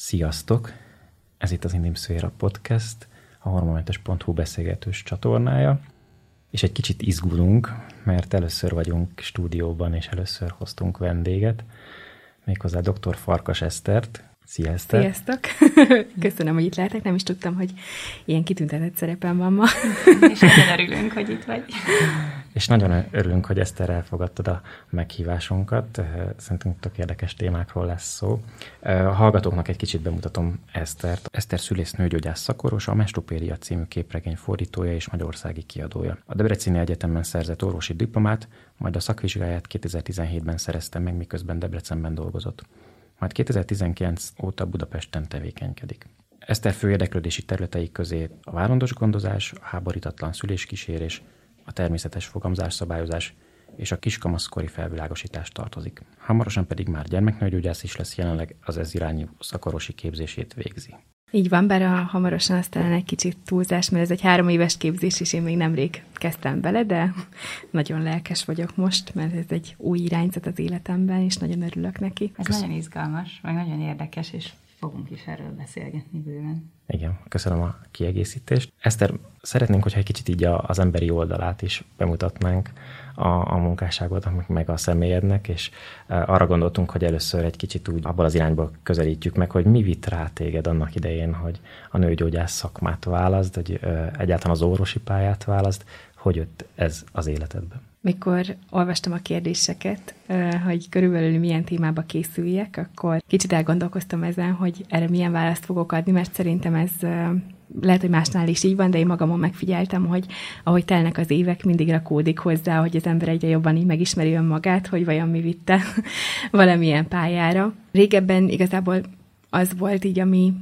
Sziasztok! Ez itt az Indim Szféra Podcast, a hormonmentes.hu beszélgetős csatornája, és egy kicsit izgulunk, mert először vagyunk stúdióban, és először hoztunk vendéget, méghozzá dr. Farkas Esztert, Szia, Eszter! Sziasztok! Köszönöm, hogy itt lehetek. Nem is tudtam, hogy ilyen kitüntetett szerepem van ma. És nagyon örülünk, hogy itt vagy. És nagyon örülünk, hogy Eszter elfogadtad a meghívásunkat. Szerintem tök érdekes témákról lesz szó. A hallgatóknak egy kicsit bemutatom Esztert. Eszter szülész nőgyógyász szakoros, a Mestopéria című képregény fordítója és magyarországi kiadója. A Debreceni Egyetemen szerzett orvosi diplomát, majd a szakvizsgáját 2017-ben szerezte meg, miközben Debrecenben dolgozott majd 2019 óta Budapesten tevékenykedik. Eszter fő érdeklődési területei közé a várandós gondozás, a háborítatlan szüléskísérés, a természetes fogamzásszabályozás és a kiskamaszkori felvilágosítás tartozik. Hamarosan pedig már gyermeknőgyógyász is lesz jelenleg az ez irányú szakorosi képzését végzi. Így van, bár a hamarosan az talán egy kicsit túlzás, mert ez egy három éves képzés, és én még nemrég kezdtem bele, de nagyon lelkes vagyok most, mert ez egy új irányzat az életemben, és nagyon örülök neki. Ez Köszön. nagyon izgalmas, meg nagyon érdekes, és fogunk is erről beszélgetni bőven. Igen, köszönöm a kiegészítést. Eszter, szeretnénk, hogyha egy kicsit így az emberi oldalát is bemutatnánk a, a munkásságot, meg a személyednek, és e, arra gondoltunk, hogy először egy kicsit úgy abban az irányba közelítjük meg, hogy mi vitt rá téged annak idején, hogy a nőgyógyász szakmát választ, hogy e, egyáltalán az orvosi pályát választ, hogy jött ez az életedbe? Mikor olvastam a kérdéseket, hogy körülbelül milyen témába készüljek, akkor kicsit elgondolkoztam ezen, hogy erre milyen választ fogok adni, mert szerintem ez lehet, hogy másnál is így van, de én magamon megfigyeltem, hogy ahogy telnek az évek, mindig rakódik hozzá, hogy az ember egyre jobban így megismeri önmagát, hogy vajon mi vitte valamilyen pályára. Régebben igazából az volt így, ami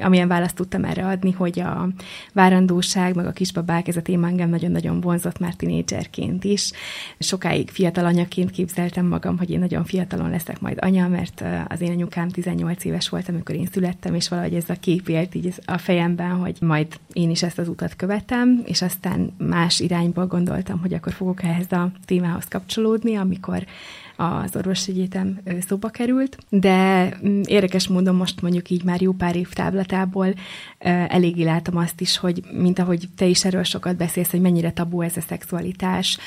amilyen választ tudtam erre adni, hogy a várandóság, meg a kisbabák, ez a téma engem nagyon-nagyon vonzott már tinédzserként is. Sokáig fiatal anyaként képzeltem magam, hogy én nagyon fiatalon leszek majd anya, mert az én anyukám 18 éves volt, amikor én születtem, és valahogy ez a kép élt így a fejemben, hogy majd én is ezt az utat követem, és aztán más irányból gondoltam, hogy akkor fogok ehhez a témához kapcsolódni, amikor az orvosegyetem szóba került, de mm, érdekes módon most mondjuk így már jó pár év táblatából eléggé látom azt is, hogy mint ahogy te is erről sokat beszélsz, hogy mennyire tabu ez a szexualitás,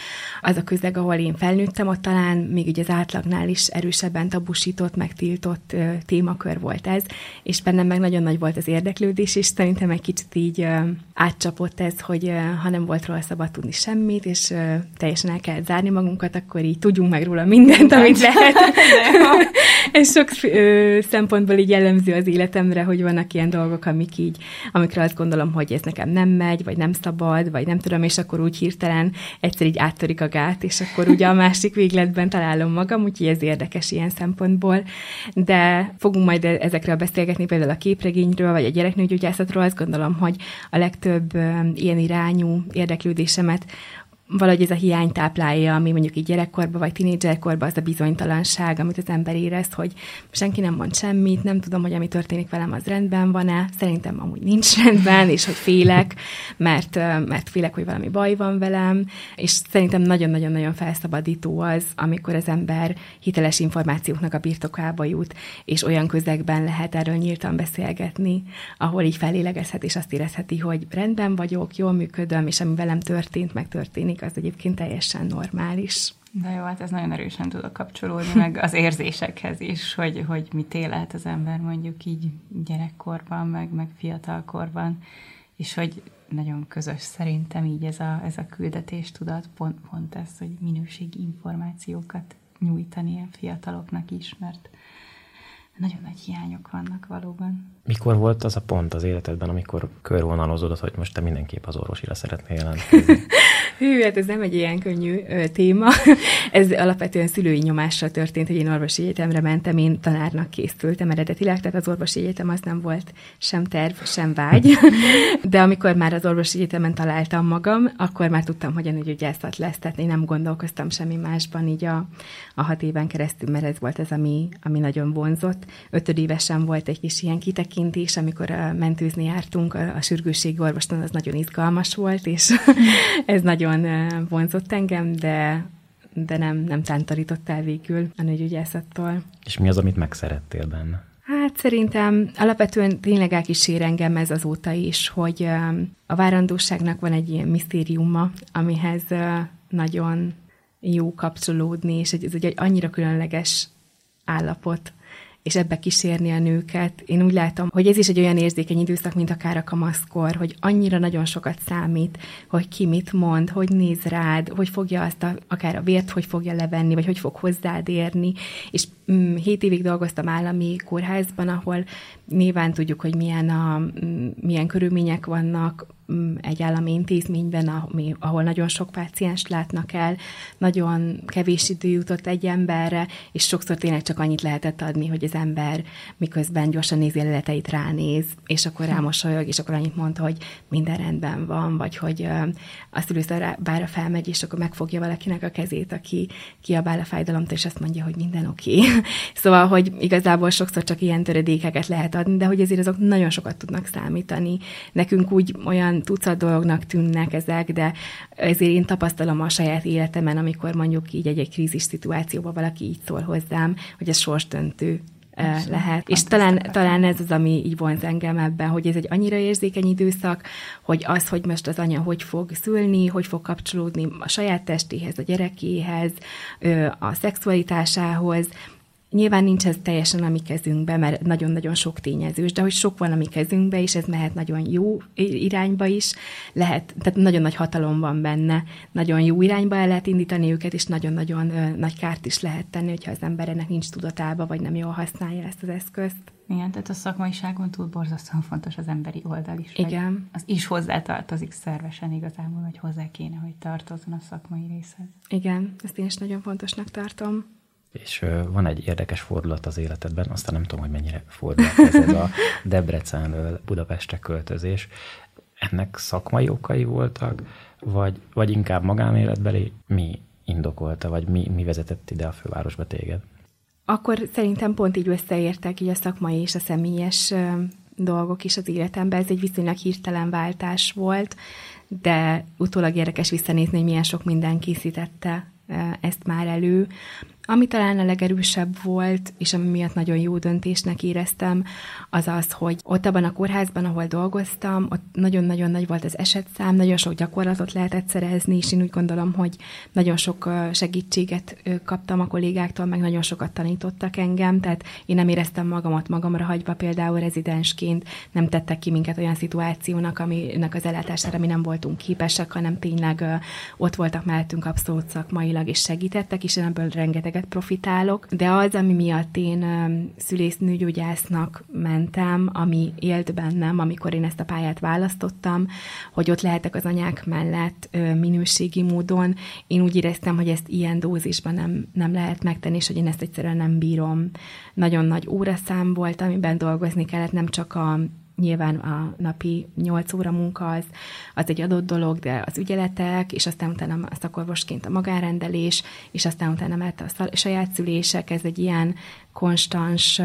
az a közeg, ahol én felnőttem, ott talán még ugye az átlagnál is erősebben tabusított, megtiltott témakör volt ez, és bennem meg nagyon nagy volt az érdeklődés, és szerintem egy kicsit így átcsapott ez, hogy ha nem volt róla szabad tudni semmit, és teljesen el kell zárni magunkat, akkor így tudjunk meg róla mindent, mindent, amit lehet. Ez sok ö, szempontból így jellemző az életemre, hogy vannak ilyen dolgok, amik így, amikre azt gondolom, hogy ez nekem nem megy, vagy nem szabad, vagy nem tudom, és akkor úgy hirtelen egyszer így áttörik a gát, és akkor ugye a másik végletben találom magam, úgyhogy ez érdekes ilyen szempontból. De fogunk majd ezekről beszélgetni, például a képregényről, vagy a gyereknőgyógyászatról, azt gondolom, hogy a legtöbb ö, ilyen irányú érdeklődésemet valahogy ez a hiány táplálja, ami mondjuk így gyerekkorban vagy tinédzserkorban az a bizonytalanság, amit az ember érez, hogy senki nem mond semmit, nem tudom, hogy ami történik velem, az rendben van-e, szerintem amúgy nincs rendben, és hogy félek, mert, mert félek, hogy valami baj van velem, és szerintem nagyon-nagyon-nagyon felszabadító az, amikor az ember hiteles információknak a birtokába jut, és olyan közegben lehet erről nyíltan beszélgetni, ahol így felélegezhet, és azt érezheti, hogy rendben vagyok, jól működöm, és ami velem történt, megtörténik, az egyébként teljesen normális. De jó, hát ez nagyon erősen tudok kapcsolódni, meg az érzésekhez is, hogy, hogy mit élhet az ember mondjuk így gyerekkorban, meg, meg fiatalkorban, és hogy nagyon közös szerintem így ez a, ez a küldetés tudat, pont, pont ez, hogy minőségi információkat nyújtani a fiataloknak is, mert nagyon nagy hiányok vannak valóban. Mikor volt az a pont az életedben, amikor körvonalozódott, hogy most te mindenképp az orvosira szeretnél jelentkezni? Hű, hát ez nem egy ilyen könnyű ö, téma. ez alapvetően szülői nyomással történt, hogy én orvosi egyetemre mentem, én tanárnak készültem eredetileg, tehát az orvosi egyetem az nem volt sem terv, sem vágy. De amikor már az orvosi egyetemen találtam magam, akkor már tudtam, hogy a nőgyógyászat lesz, tehát én nem gondolkoztam semmi másban így a, a hat éven keresztül, mert ez volt az, ami, ami nagyon vonzott. Ötödévesen volt egy kis ilyen kitekintés, amikor a mentőzni jártunk, a, a sürgősségi orvostan, az nagyon izgalmas volt, és ez nagyon vonzott engem, de, de nem, nem tántorított el végül a nőgyógyászattól. És mi az, amit megszerettél benne? Hát szerintem alapvetően tényleg elkísér engem ez azóta is, hogy a várandóságnak van egy ilyen misztériuma, amihez nagyon jó kapcsolódni, és ez egy annyira különleges állapot, és ebbe kísérni a nőket. Én úgy látom, hogy ez is egy olyan érzékeny időszak, mint akár a kamaszkor, hogy annyira nagyon sokat számít, hogy ki mit mond, hogy néz rád, hogy fogja azt a, akár a vért, hogy fogja levenni, vagy hogy fog hozzád érni. És mm, hét évig dolgoztam állami kórházban, ahol nyilván tudjuk, hogy milyen, a, mm, milyen körülmények vannak, egy állami intézményben, ahol nagyon sok páciens látnak el, nagyon kevés idő jutott egy emberre, és sokszor tényleg csak annyit lehetett adni, hogy az ember miközben gyorsan nézi a leleteit ránéz, és akkor rámosolyog, és akkor annyit mond, hogy minden rendben van, vagy hogy a szülőszobára felmegy, és akkor megfogja valakinek a kezét, aki kiabál a fájdalomtól, és azt mondja, hogy minden oké. Okay. szóval, hogy igazából sokszor csak ilyen töredékeket lehet adni, de hogy ezért azok nagyon sokat tudnak számítani. Nekünk úgy olyan tucat dolognak tűnnek ezek, de ezért én tapasztalom a saját életemen, amikor mondjuk így egy-egy krízis szituációban valaki így szól hozzám, hogy ez sorsdöntő Abszolút. lehet. És talán, talán ez az, ami így vonz engem ebben, hogy ez egy annyira érzékeny időszak, hogy az, hogy most az anya hogy fog szülni, hogy fog kapcsolódni a saját testéhez, a gyerekéhez, a szexualitásához, Nyilván nincs ez teljesen a mi kezünkben, mert nagyon-nagyon sok tényezős, de hogy sok van a mi kezünkben, és ez mehet nagyon jó irányba is, lehet, tehát nagyon nagy hatalom van benne, nagyon jó irányba el lehet indítani őket, és nagyon-nagyon nagy kárt is lehet tenni, hogyha az embernek nincs tudatába, vagy nem jól használja ezt az eszközt. Igen, tehát a szakmaiságon túl borzasztóan fontos az emberi oldal is. Igen. Az is hozzátartozik szervesen igazából, hogy hozzá kéne, hogy tartozzon a szakmai részhez. Igen, ezt én is nagyon fontosnak tartom. És van egy érdekes fordulat az életedben, aztán nem tudom, hogy mennyire fordulat ez, ez a Debrecenről Budapestre költözés. Ennek szakmai okai voltak, vagy, vagy inkább magánéletbeli? Mi indokolta, vagy mi, mi vezetett ide a fővárosba téged? Akkor szerintem pont így összeértek így a szakmai és a személyes dolgok is az életemben. Ez egy viszonylag hirtelen váltás volt, de utólag érdekes visszanézni, hogy milyen sok minden készítette ezt már elő. Ami talán a legerősebb volt, és ami miatt nagyon jó döntésnek éreztem, az az, hogy ott abban a kórházban, ahol dolgoztam, ott nagyon-nagyon nagy volt az esetszám, nagyon sok gyakorlatot lehetett szerezni, és én úgy gondolom, hogy nagyon sok segítséget kaptam a kollégáktól, meg nagyon sokat tanítottak engem, tehát én nem éreztem magamat magamra hagyva, például rezidensként nem tettek ki minket olyan szituációnak, aminek az ellátására mi nem voltunk képesek, hanem tényleg ott voltak mellettünk abszolút szakmailag, és segítettek, és én ebből rengeteget rengeteget profitálok, de az, ami miatt én szülésznőgyógyásznak mentem, ami élt bennem, amikor én ezt a pályát választottam, hogy ott lehetek az anyák mellett minőségi módon, én úgy éreztem, hogy ezt ilyen dózisban nem, nem lehet megtenni, és hogy én ezt egyszerűen nem bírom. Nagyon nagy óraszám volt, amiben dolgozni kellett, nem csak a Nyilván a napi 8 óra munka az, az egy adott dolog, de az ügyeletek, és aztán utána a szakorvosként a magárendelés, és aztán utána mert a saját szülések, ez egy ilyen konstans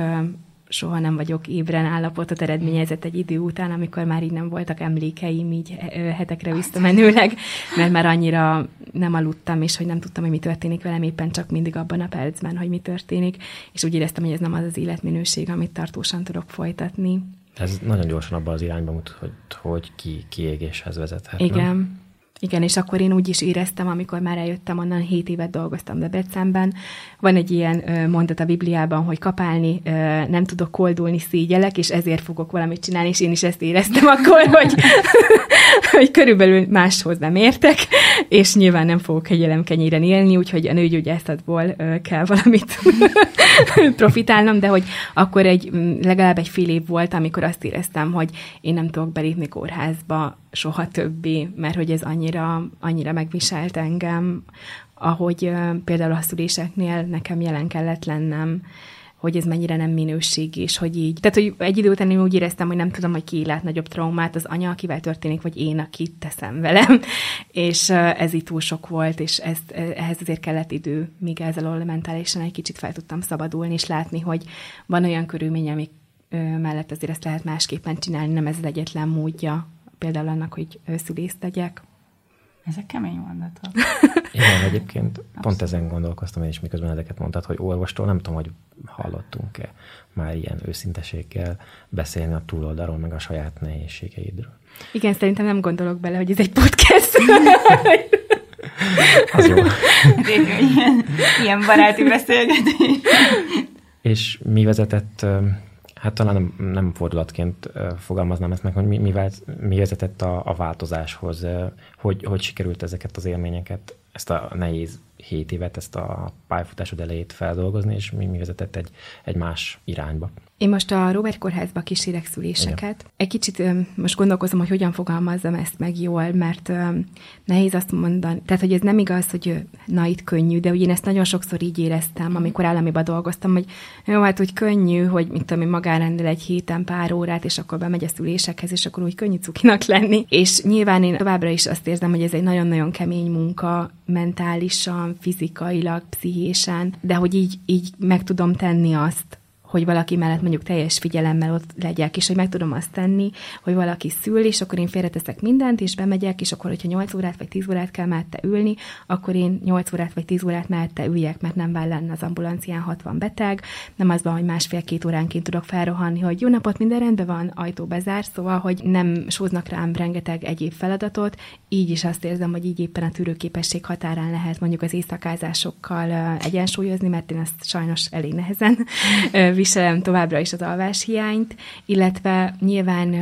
soha nem vagyok ébren állapotot eredményezett egy idő után, amikor már így nem voltak emlékeim így hetekre visszamenőleg, mert már annyira nem aludtam, és hogy nem tudtam, hogy mi történik velem éppen csak mindig abban a percben, hogy mi történik, és úgy éreztem, hogy ez nem az az életminőség, amit tartósan tudok folytatni. Ez nagyon gyorsan abban az irányba mutat, hogy, hogy ki, kiégéshez vezethet. Igen. Nem? Igen, és akkor én úgy is éreztem, amikor már eljöttem onnan, 7 évet dolgoztam Debrecenben. Van egy ilyen mondat a Bibliában, hogy kapálni nem tudok koldulni, szégyelek, és ezért fogok valamit csinálni, és én is ezt éreztem akkor, hogy, hogy körülbelül máshoz nem értek, és nyilván nem fogok kenyéren élni, úgyhogy a nőgyógyászatból kell valamit profitálnom, de hogy akkor egy legalább egy fél év volt, amikor azt éreztem, hogy én nem tudok belépni kórházba, soha többé, mert hogy ez annyira, annyira megviselt engem, ahogy például a szüléseknél nekem jelen kellett lennem, hogy ez mennyire nem minőség, és hogy így. Tehát, hogy egy idő után én úgy éreztem, hogy nem tudom, hogy ki lát nagyobb traumát, az anya, akivel történik, vagy én, akit teszem velem. És ez így túl sok volt, és ezt, ehhez azért kellett idő, míg ezzel mentálisan egy kicsit fel tudtam szabadulni, és látni, hogy van olyan körülmény, amik mellett azért ezt lehet másképpen csinálni, nem ez az egyetlen módja például annak, hogy szülészt tegyek. Ezek kemény mondatok. Igen, egyébként Abszolút. pont ezen gondolkoztam én is, miközben ezeket mondtad, hogy orvostól nem tudom, hogy hallottunk-e már ilyen őszinteséggel beszélni a túloldalról, meg a saját nehézségeidről. Igen, szerintem nem gondolok bele, hogy ez egy podcast. Az jó. ilyen, ilyen baráti beszélgetés. És mi vezetett, hát talán nem, nem fordulatként fogalmaznám ezt meg, hogy mi, mi, mi vezetett a, a változáshoz, hogy, hogy sikerült ezeket az élményeket, ezt a nehéz hét évet, ezt a pályafutásod elejét feldolgozni, és mi, mi vezetett egy, egy más irányba. Én most a Robert Kórházba kísérek szüléseket. Igen. Egy kicsit most gondolkozom, hogy hogyan fogalmazzam ezt meg jól, mert nehéz azt mondani, tehát hogy ez nem igaz, hogy na itt könnyű, de ugye én ezt nagyon sokszor így éreztem, amikor államiba dolgoztam, hogy jó, hát úgy könnyű, hogy mint tudom, magánrendel egy héten pár órát, és akkor bemegy a szülésekhez, és akkor úgy könnyű cukinak lenni. És nyilván én továbbra is azt érzem, hogy ez egy nagyon-nagyon kemény munka, mentálisan, fizikailag, pszichésen, de hogy így, így meg tudom tenni azt, hogy valaki mellett mondjuk teljes figyelemmel ott legyek, és hogy meg tudom azt tenni, hogy valaki szül, és akkor én félreteszek mindent, és bemegyek, és akkor, hogyha 8 órát vagy 10 órát kell mellette ülni, akkor én 8 órát vagy 10 órát mellette üljek, mert nem vár az ambulancián 60 beteg, nem az van, hogy másfél-két óránként tudok felrohanni, hogy jó napot, minden rendben van, ajtó bezár, szóval, hogy nem sóznak rám rengeteg egyéb feladatot, így is azt érzem, hogy így éppen a tűrőképesség határán lehet mondjuk az éjszakázásokkal egyensúlyozni, mert én ezt sajnos elég nehezen viselem továbbra is az alváshiányt, illetve nyilván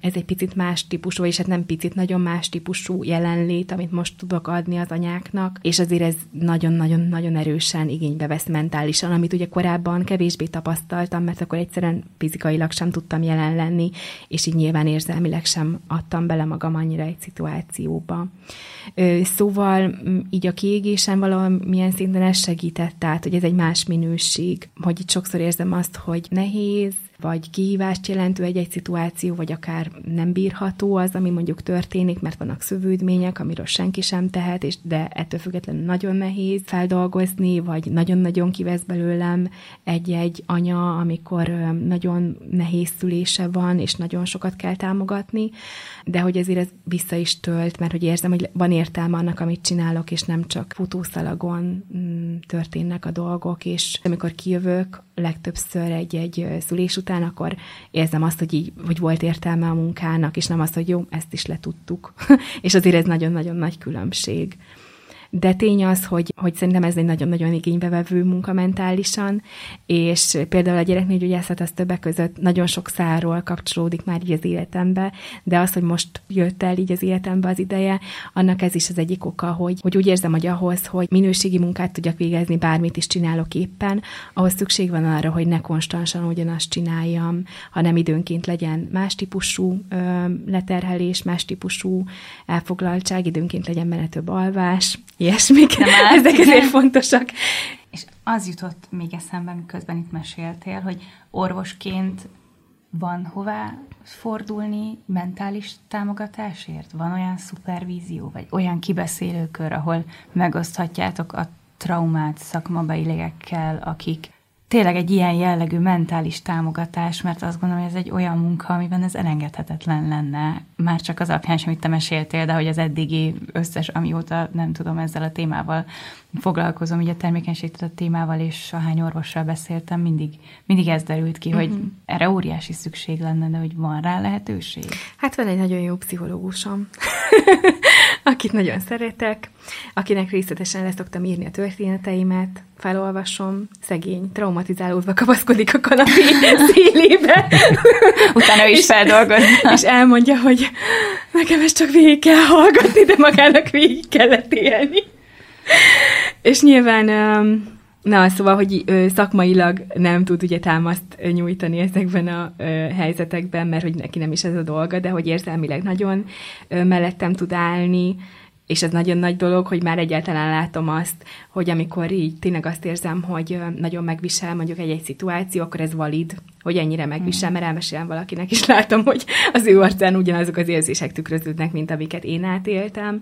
ez egy picit más típusú, vagyis hát nem picit, nagyon más típusú jelenlét, amit most tudok adni az anyáknak, és azért ez nagyon-nagyon-nagyon erősen igénybe vesz mentálisan, amit ugye korábban kevésbé tapasztaltam, mert akkor egyszerűen fizikailag sem tudtam jelen lenni, és így nyilván érzelmileg sem adtam bele magam annyira egy szituációba. Szóval így a kiégésen valamilyen szinten ez segített, tehát hogy ez egy más minőség, hogy itt sokszor érzem azt, hogy nehéz, vagy kihívást jelentő egy-egy szituáció, vagy akár nem bírható az, ami mondjuk történik, mert vannak szövődmények, amiről senki sem tehet, és de ettől függetlenül nagyon nehéz feldolgozni, vagy nagyon-nagyon kivesz belőlem egy-egy anya, amikor nagyon nehéz szülése van, és nagyon sokat kell támogatni, de hogy ezért ez vissza is tölt, mert hogy érzem, hogy van értelme annak, amit csinálok, és nem csak futószalagon mm, történnek a dolgok, és amikor kijövök, legtöbbször egy-egy szülés után, akkor érzem azt, hogy, így, hogy volt értelme a munkának, és nem azt, hogy jó, ezt is letudtuk. és azért ez nagyon-nagyon nagy különbség de tény az, hogy, hogy szerintem ez egy nagyon-nagyon igénybevevő munka mentálisan, és például a gyereknőgyógyászat az többek között nagyon sok száról kapcsolódik már így az életembe, de az, hogy most jött el így az életembe az ideje, annak ez is az egyik oka, hogy, hogy úgy érzem, hogy ahhoz, hogy minőségi munkát tudjak végezni, bármit is csinálok éppen, ahhoz szükség van arra, hogy ne konstansan ugyanazt csináljam, hanem időnként legyen más típusú ö, leterhelés, más típusú elfoglaltság, időnként legyen benne több alvás, ilyesmik. Ezek azért fontosak. És az jutott még eszembe, miközben itt meséltél, hogy orvosként van hová fordulni mentális támogatásért? Van olyan szupervízió, vagy olyan kibeszélőkör, ahol megoszthatjátok a traumát szakmabeliekkel, akik tényleg egy ilyen jellegű mentális támogatás, mert azt gondolom, hogy ez egy olyan munka, amiben ez elengedhetetlen lenne. Már csak az alapján sem, amit te meséltél, de hogy az eddigi összes, amióta nem tudom ezzel a témával foglalkozom, ugye a termékenység a témával, és ahány orvossal beszéltem, mindig, mindig ez derült ki, hogy uh-huh. erre óriási szükség lenne, de hogy van rá lehetőség. Hát van egy nagyon jó pszichológusom, akit nagyon szeretek, akinek részletesen le szoktam írni a történeteimet, felolvasom, szegény, traumatizálódva kapaszkodik a kanapé szélébe. Utána is feldolgozza. És elmondja, hogy nekem ezt csak végig kell hallgatni, de magának végig kellett élni. És nyilván Na, szóval, hogy ö, szakmailag nem tud ugye támaszt nyújtani ezekben a ö, helyzetekben, mert hogy neki nem is ez a dolga, de hogy érzelmileg nagyon ö, mellettem tud állni, és ez nagyon nagy dolog, hogy már egyáltalán látom azt, hogy amikor így tényleg azt érzem, hogy nagyon megvisel mondjuk egy-egy szituáció, akkor ez valid hogy ennyire megvisel, mert elmesélem valakinek, és látom, hogy az ő arcán ugyanazok az érzések tükröződnek, mint amiket én átéltem.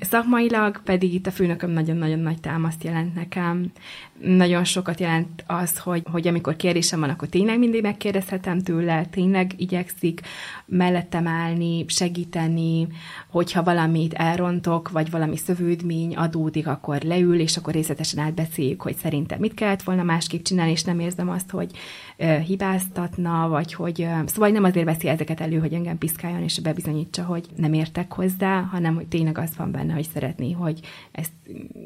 Szakmailag pedig itt a főnököm nagyon-nagyon nagy támaszt jelent nekem. Nagyon sokat jelent az, hogy, hogy amikor kérdésem van, akkor tényleg mindig megkérdezhetem tőle, tényleg igyekszik mellettem állni, segíteni, hogyha valamit elrontok, vagy valami szövődmény adódik, akkor leül, és akkor részletesen átbeszéljük, hogy szerintem mit kellett volna másképp csinálni, és nem érzem azt, hogy hibáztatna, vagy hogy, szóval nem azért veszi ezeket elő, hogy engem piszkáljon, és bebizonyítsa, hogy nem értek hozzá, hanem hogy tényleg az van benne, hogy szeretné, hogy ezt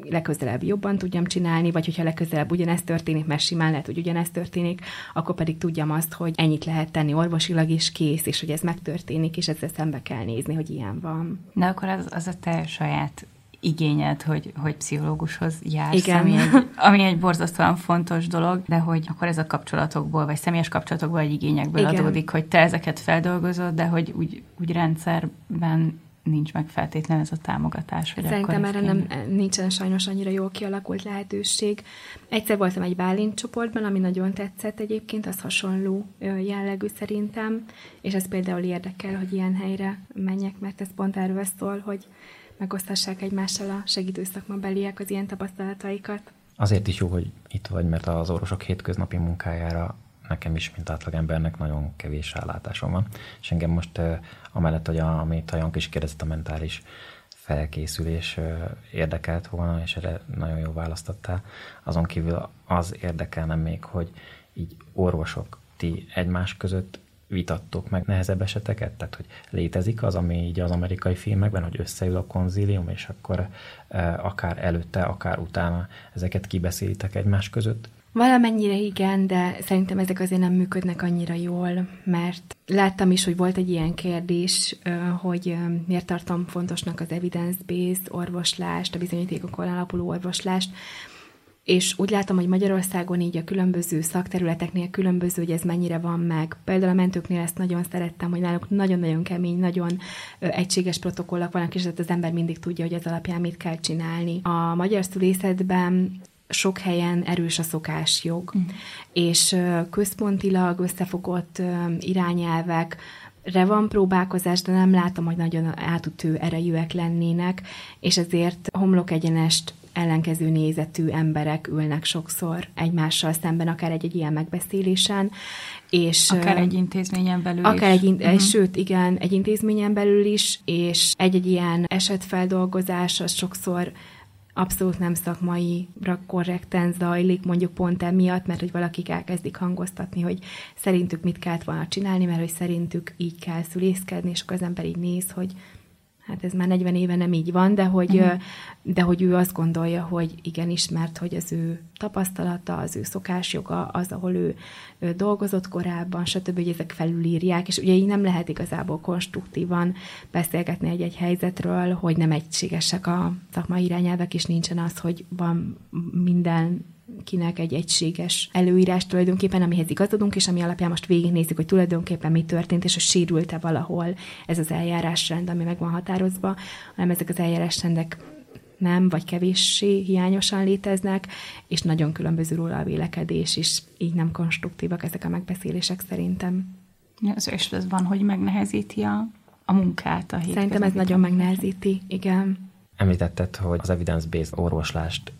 legközelebb jobban tudjam csinálni, vagy hogyha legközelebb ugyanezt történik, mert simán lehet, hogy ugyanezt történik, akkor pedig tudjam azt, hogy ennyit lehet tenni orvosilag is kész, és hogy ez megtörténik, és ezzel szembe kell nézni, hogy ilyen van. De akkor az, az a te saját igényed, hogy, hogy pszichológushoz jársz, Igen. Ami, egy, ami egy borzasztóan fontos dolog, de hogy akkor ez a kapcsolatokból, vagy személyes kapcsolatokból, vagy igényekből Igen. adódik, hogy te ezeket feldolgozod, de hogy úgy, úgy rendszerben nincs meg feltétlenül ez a támogatás. Hogy Szerintem erre nem, nincsen sajnos annyira jól kialakult lehetőség. Egyszer voltam egy Bálint csoportban, ami nagyon tetszett egyébként, az hasonló jellegű szerintem, és ez például érdekel, hogy ilyen helyre menjek, mert ez pont erről szól, hogy megosztassák egymással a segítőszakma beliek az ilyen tapasztalataikat. Azért is jó, hogy itt vagy, mert az orvosok hétköznapi munkájára nekem is, mint átlagembernek nagyon kevés rálátásom van. És engem most amellett, hogy a, amit a Jank is kérdezett, a mentális felkészülés érdekelt volna, és erre nagyon jó választottál. Azon kívül az érdekelne még, hogy így orvosok ti egymás között vitattok meg nehezebb eseteket? Tehát, hogy létezik az, ami így az amerikai filmekben, hogy összeül a konzílium, és akkor akár előtte, akár utána ezeket kibeszélitek egymás között? Valamennyire igen, de szerintem ezek azért nem működnek annyira jól, mert láttam is, hogy volt egy ilyen kérdés, hogy miért tartom fontosnak az evidence-based orvoslást, a bizonyítékokon alapuló orvoslást, és úgy látom, hogy Magyarországon így a különböző szakterületeknél különböző, hogy ez mennyire van meg. Például a mentőknél ezt nagyon szerettem, hogy náluk nagyon-nagyon kemény, nagyon egységes protokollak vannak, és az ember mindig tudja, hogy az alapján mit kell csinálni. A magyar szülészetben sok helyen erős a szokásjog, mm. és központilag összefogott irányelvek, re van próbálkozás, de nem látom, hogy nagyon átütő erejűek lennének, és ezért homlok egyenest ellenkező nézetű emberek ülnek sokszor egymással szemben, akár egy, egy ilyen megbeszélésen. És, akár egy intézményen belül akár is. Egy, uh-huh. Sőt, igen, egy intézményen belül is, és egy-egy ilyen esetfeldolgozás az sokszor abszolút nem szakmaira korrekten zajlik, mondjuk pont emiatt, mert hogy valakik elkezdik hangoztatni, hogy szerintük mit kellett volna csinálni, mert hogy szerintük így kell szülészkedni, és akkor az ember így néz, hogy hát ez már 40 éve nem így van, de hogy, uh-huh. de hogy ő azt gondolja, hogy igenis, mert hogy az ő tapasztalata, az ő szokásjoga, az, ahol ő, ő dolgozott korábban, stb., hogy ezek felülírják, és ugye így nem lehet igazából konstruktívan beszélgetni egy-egy helyzetről, hogy nem egységesek a szakmai irányelvek, és nincsen az, hogy van minden kinek egy egységes előírás tulajdonképpen, amihez igazodunk, és ami alapján most végignézzük, hogy tulajdonképpen mi történt, és hogy sérült-e valahol ez az eljárásrend, ami meg van határozva, hanem ezek az eljárásrendek nem, vagy kevéssé hiányosan léteznek, és nagyon különböző róla a vélekedés, és így nem konstruktívak ezek a megbeszélések szerintem. Az és ez van, hogy megnehezíti a, a munkát a Szerintem ez nagyon megnehezíti, igen. Említetted, hogy az evidence-based orvoslást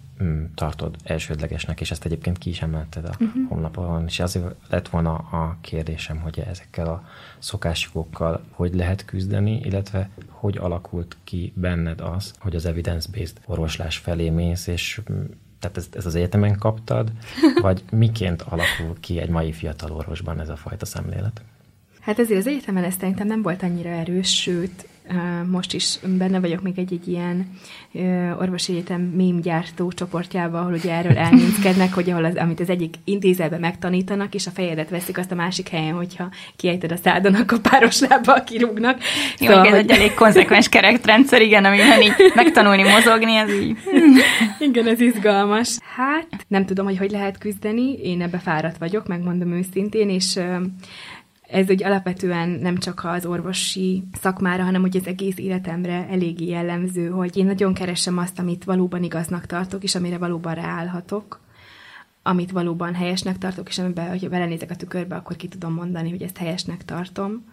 tartod elsődlegesnek, és ezt egyébként ki is emelted a uh-huh. honlapon, és azért lett volna a kérdésem, hogy ezekkel a szokásjogokkal hogy lehet küzdeni, illetve hogy alakult ki benned az, hogy az evidence-based orvoslás felé mész, és mm, tehát ezt, ezt az egyetemen kaptad, vagy miként alakul ki egy mai fiatal orvosban ez a fajta szemlélet? Hát ezért az egyetemen ez szerintem nem volt annyira erős, sőt, most is benne vagyok még egy, egy ilyen orvosi egyetem mémgyártó csoportjában, ahol ugye erről elnézkednek, hogy ahol az, amit az egyik intézetben megtanítanak, és a fejedet veszik azt a másik helyen, hogyha kiejted a szádon, akkor páros lábbal kirúgnak. Jó, szóval, ez hogy... egy elég konzekvens kerekrendszer, igen, amiben így megtanulni mozogni, ez így... igen, ez izgalmas. Hát, nem tudom, hogy hogy lehet küzdeni, én ebbe fáradt vagyok, megmondom őszintén, és ez egy alapvetően nem csak az orvosi szakmára, hanem hogy az egész életemre eléggé jellemző, hogy én nagyon keresem azt, amit valóban igaznak tartok, és amire valóban ráállhatok. amit valóban helyesnek tartok, és amiben, hogyha belenézek a tükörbe, akkor ki tudom mondani, hogy ezt helyesnek tartom.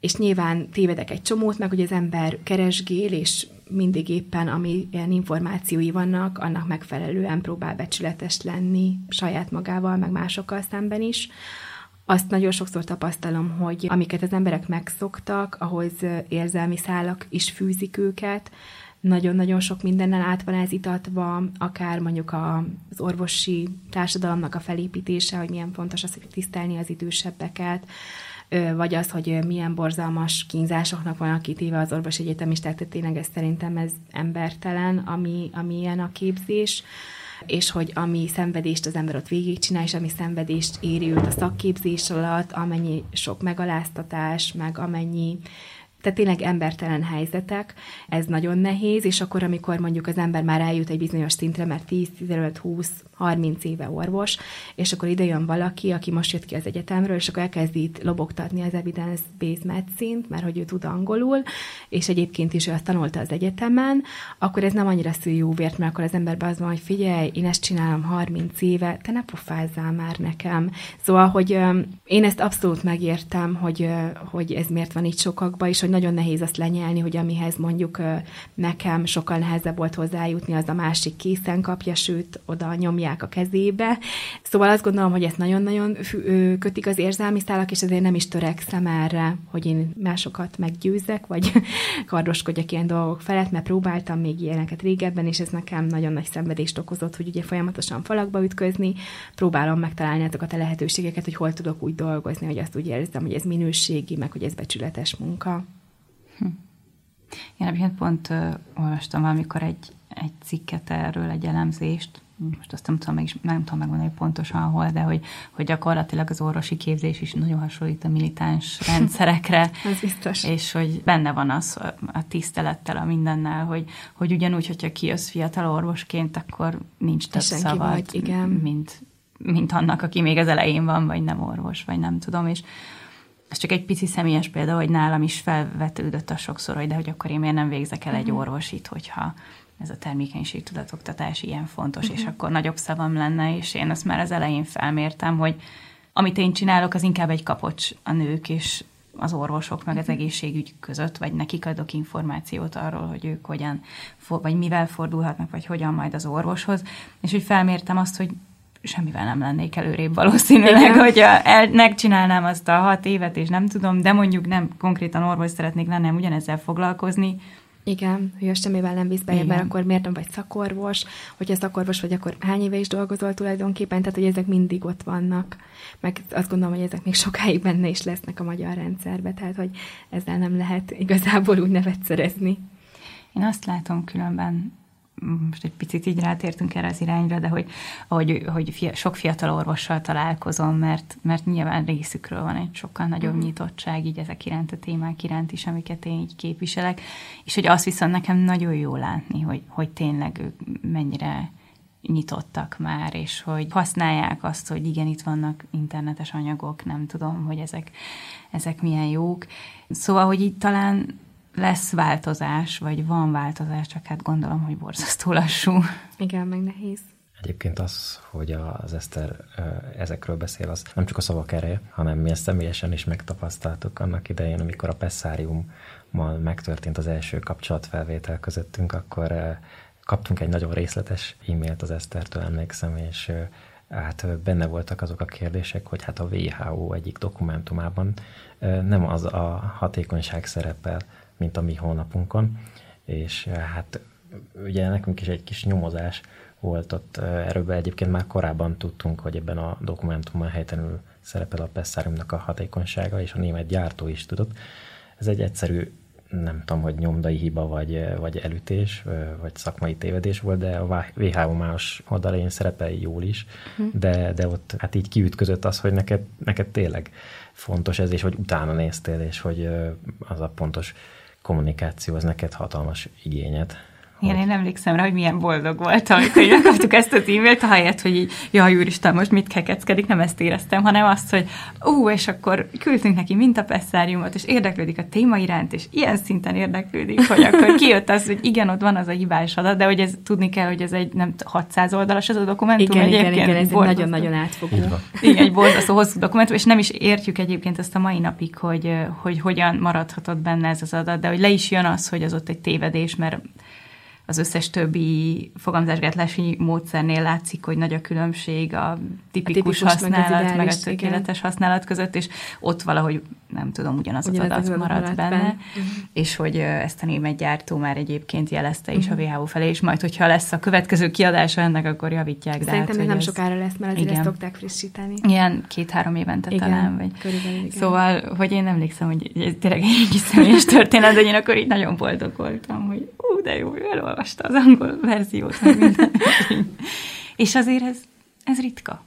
És nyilván tévedek egy csomót, meg hogy az ember keresgél, és mindig éppen, ami ilyen információi vannak, annak megfelelően próbál becsületes lenni saját magával, meg másokkal szemben is. Azt nagyon sokszor tapasztalom, hogy amiket az emberek megszoktak, ahhoz érzelmi szálak is fűzik őket, nagyon-nagyon sok mindennel át van ez itatva, akár mondjuk az orvosi társadalomnak a felépítése, hogy milyen fontos az, hogy tisztelni az idősebbeket, vagy az, hogy milyen borzalmas kínzásoknak van kitéve az orvosi egyetemisták, tehát tényleg ez szerintem ez embertelen, ami, ami ilyen a képzés és hogy ami szenvedést az ember ott végigcsinál, és ami szenvedést éri őt a szakképzés alatt, amennyi sok megaláztatás, meg amennyi tehát tényleg embertelen helyzetek, ez nagyon nehéz, és akkor, amikor mondjuk az ember már eljut egy bizonyos szintre, mert 10, 15, 20, 30 éve orvos, és akkor ide jön valaki, aki most jött ki az egyetemről, és akkor elkezdi itt lobogtatni az evidence-based medicine mert hogy ő tud angolul, és egyébként is ő azt tanulta az egyetemen, akkor ez nem annyira szül jó vért, mert akkor az emberben az van, hogy figyelj, én ezt csinálom 30 éve, te ne pofázzál már nekem. Szóval, hogy én ezt abszolút megértem, hogy, hogy ez miért van itt sokakban, és hogy nagyon nehéz azt lenyelni, hogy amihez mondjuk nekem sokkal nehezebb volt hozzájutni, az a másik készen kapja, sőt, oda nyomja fogják a kezébe. Szóval azt gondolom, hogy ezt nagyon-nagyon kötik az érzelmi szálak, és ezért nem is törekszem erre, hogy én másokat meggyőzzek, vagy kardoskodjak ilyen dolgok felett, mert próbáltam még ilyeneket régebben, és ez nekem nagyon nagy szenvedést okozott, hogy ugye folyamatosan falakba ütközni, próbálom megtalálni azokat a lehetőségeket, hogy hol tudok úgy dolgozni, hogy azt úgy érzem, hogy ez minőségi, meg hogy ez becsületes munka. Hm. Én egyébként pont uh, olvastam valamikor egy, egy cikket erről, egy elemzést, most azt nem tudom, meg, nem tudom megmondani hogy pontosan hol, de hogy, hogy gyakorlatilag az orvosi képzés is nagyon hasonlít a militáns rendszerekre. Ez biztos. És hogy benne van az a tisztelettel, a mindennel, hogy, hogy ugyanúgy, hogyha kijössz fiatal orvosként, akkor nincs több szavad, vagy, igen. Mint, mint annak, aki még az elején van, vagy nem orvos, vagy nem tudom, és ez csak egy pici személyes példa, hogy nálam is felvetődött a sokszor, hogy de hogy akkor én miért nem végzek el egy mhm. orvosit, hogyha ez a termékenység tudatoktatás ilyen fontos, uh-huh. és mhm. akkor nagyobb szavam lenne, és én azt már az elején felmértem, hogy amit én csinálok, az inkább egy kapocs a nők és az orvosok, meg az mhm. egészségügy között, vagy nekik adok információt arról, hogy ők hogyan, vagy mivel fordulhatnak, vagy hogyan majd az orvoshoz, és hogy felmértem azt, hogy semmivel nem lennék előrébb valószínűleg, Igen. hogy el, megcsinálnám azt a hat évet, és nem tudom, de mondjuk nem konkrétan orvos szeretnék lenni, hanem ugyanezzel foglalkozni, igen, hogy azt semmivel nem visz bejebb, mert akkor miért nem vagy szakorvos, hogyha szakorvos vagy, akkor hány éve is dolgozol tulajdonképpen, tehát hogy ezek mindig ott vannak. Meg azt gondolom, hogy ezek még sokáig benne is lesznek a magyar rendszerbe, tehát hogy ezzel nem lehet igazából úgy nevet szerezni. Én azt látom különben most egy picit így rátértünk erre az irányra, de hogy, hogy, hogy fia, sok fiatal orvossal találkozom, mert, mert nyilván részükről van egy sokkal nagyobb mm. nyitottság így ezek iránt, a témák iránt is, amiket én így képviselek, és hogy azt viszont nekem nagyon jó látni, hogy, hogy tényleg ők mennyire nyitottak már, és hogy használják azt, hogy igen, itt vannak internetes anyagok, nem tudom, hogy ezek, ezek milyen jók. Szóval, hogy így talán lesz változás, vagy van változás, csak hát gondolom, hogy borzasztó lassú. Igen, meg nehéz. Egyébként az, hogy az Eszter ezekről beszél, az nem csak a szavak ereje, hanem mi ezt személyesen is megtapasztaltuk annak idején, amikor a Pessáriummal megtörtént az első kapcsolatfelvétel közöttünk, akkor kaptunk egy nagyon részletes e-mailt az Esztertől, emlékszem, és hát benne voltak azok a kérdések, hogy hát a WHO egyik dokumentumában nem az a hatékonyság szerepel, mint a mi honlapunkon, és eh, hát ugye nekünk is egy kis nyomozás volt ott, eh, erről egyébként már korábban tudtunk, hogy ebben a dokumentumban helytelenül szerepel a Pessáriumnak a hatékonysága, és a német gyártó is tudott. Ez egy egyszerű, nem tudom, hogy nyomdai hiba, vagy, eh, vagy elütés, vagy szakmai tévedés volt, de a WHO más oldalén szerepel jól is, hm. de, de ott hát így kiütközött az, hogy neked, neked tényleg fontos ez, és hogy utána néztél, és hogy az a pontos kommunikáció az neked hatalmas igényet Igen, hogy... én emlékszem rá, hogy milyen boldog voltam, amikor megkaptuk ezt az e-mailt, ahelyett, hogy így, jaj, úristen, most mit kekeckedik, nem ezt éreztem, hanem azt, hogy ú, és akkor küldtünk neki mintapesszáriumot, és érdeklődik a téma iránt, és ilyen szinten érdeklődik, hogy akkor kijött az, hogy igen, ott van az a hibás adat, de hogy ez tudni kell, hogy ez egy nem 600 oldalas az a dokumentum igen, egyébként. Igen, igen, ez nagyon-nagyon átfogó. Igen, egy borzasztó hosszú dokumentum, és nem is értjük egyébként ezt a mai napig, hogy, hogy hogyan maradhatott benne ez az adat, de hogy le is jön az, hogy az ott egy tévedés, mert az összes többi fogamzásgátlási módszernél látszik, hogy nagy a különbség a tipikus, a tipikus használat, meg, meg a tökéletes igen. használat között, és ott valahogy nem tudom, ugyanaz, ugyanaz az adat maradt benne, benne. Uh-huh. és hogy ezt a német gyártó már egyébként jelezte is uh-huh. a WHO felé, és majd, hogyha lesz a következő kiadása ennek, akkor javítják. Szerintem hát, nem ez... sokára lesz, mert azért igen. ezt szokták frissíteni. Ilyen két-három évente igen, talán. Vagy. Igen. Szóval, hogy én emlékszem, hogy ez tényleg egy személyes történet, de én akkor így nagyon boldog voltam, hogy ú, de jó, elolvasta az angol verziót, és azért ez, ez ritka.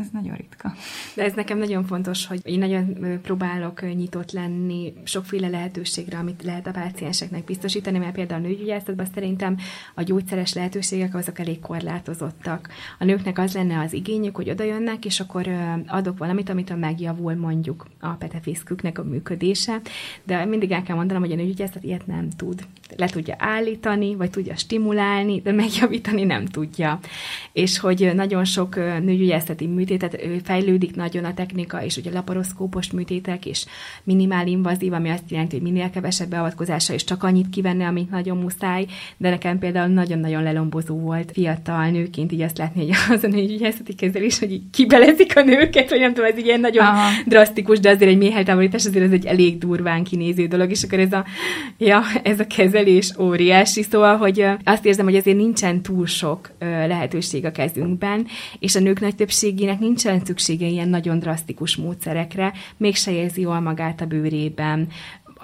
Ez nagyon ritka. De ez nekem nagyon fontos, hogy én nagyon próbálok nyitott lenni sokféle lehetőségre, amit lehet a pácienseknek biztosítani, mert például a nőgyógyászatban szerintem a gyógyszeres lehetőségek azok elég korlátozottak. A nőknek az lenne az igényük, hogy oda jönnek, és akkor adok valamit, amitől megjavul mondjuk a petefészküknek a működése, de mindig el kell mondanom, hogy a nőgyógyászat ilyet nem tud. Le tudja állítani, vagy tudja stimulálni, de megjavítani nem tudja. És hogy nagyon sok nőgyógyászati műtétet fejlődik nagyon a technika, és ugye laparoszkópos műtétek, és minimál invazív, ami azt jelenti, hogy minél kevesebb beavatkozása, és csak annyit kivenni, amit nagyon muszáj, de nekem például nagyon-nagyon lelombozó volt fiatal nőként így azt látni, hogy az a nőgyógyászati kezelés, hogy így kibelezik a nőket, vagy nem tudom, ez ilyen nagyon Aha. drasztikus, de azért egy méheltávolítás azért ez egy elég durván kinéző dolog, és akkor ez a, ja, ez a kezelés óriási, szóval, hogy azt érzem, hogy azért nincsen túl sok lehetőség a kezünkben, és a nők nagy többségének akinek nincsen szüksége ilyen nagyon drasztikus módszerekre, mégse érzi jól magát a bőrében,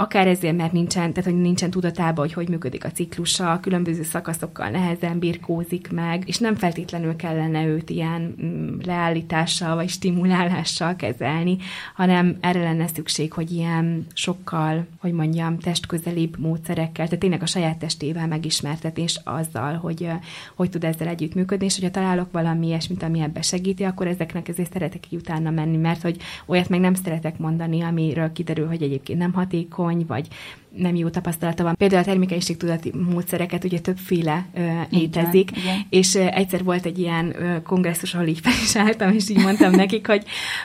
akár ezért, mert nincsen, tehát hogy nincsen tudatában, hogy hogy működik a ciklusa, különböző szakaszokkal nehezen birkózik meg, és nem feltétlenül kellene őt ilyen mm, leállítással vagy stimulálással kezelni, hanem erre lenne szükség, hogy ilyen sokkal, hogy mondjam, testközelibb módszerekkel, tehát tényleg a saját testével megismertetés azzal, hogy hogy tud ezzel együttműködni, és hogyha találok valami ilyesmit, ami ebbe segíti, akkor ezeknek ezért szeretek így utána menni, mert hogy olyat meg nem szeretek mondani, amiről kiderül, hogy egyébként nem hatékony, hatékony, vagy nem jó tapasztalata van. Például a termékenységtudati módszereket ugye többféle ö, létezik, igen, igen. és ö, egyszer volt egy ilyen ö, kongresszus, ahol így fel is álltam, és így mondtam nekik, hogy,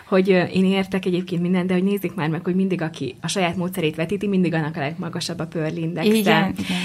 hogy ö, én értek egyébként mindent, de hogy nézzük már meg, hogy mindig, aki a saját módszerét vetíti, mindig annak a legmagasabb a Pearl Index. Igen, igen, igen.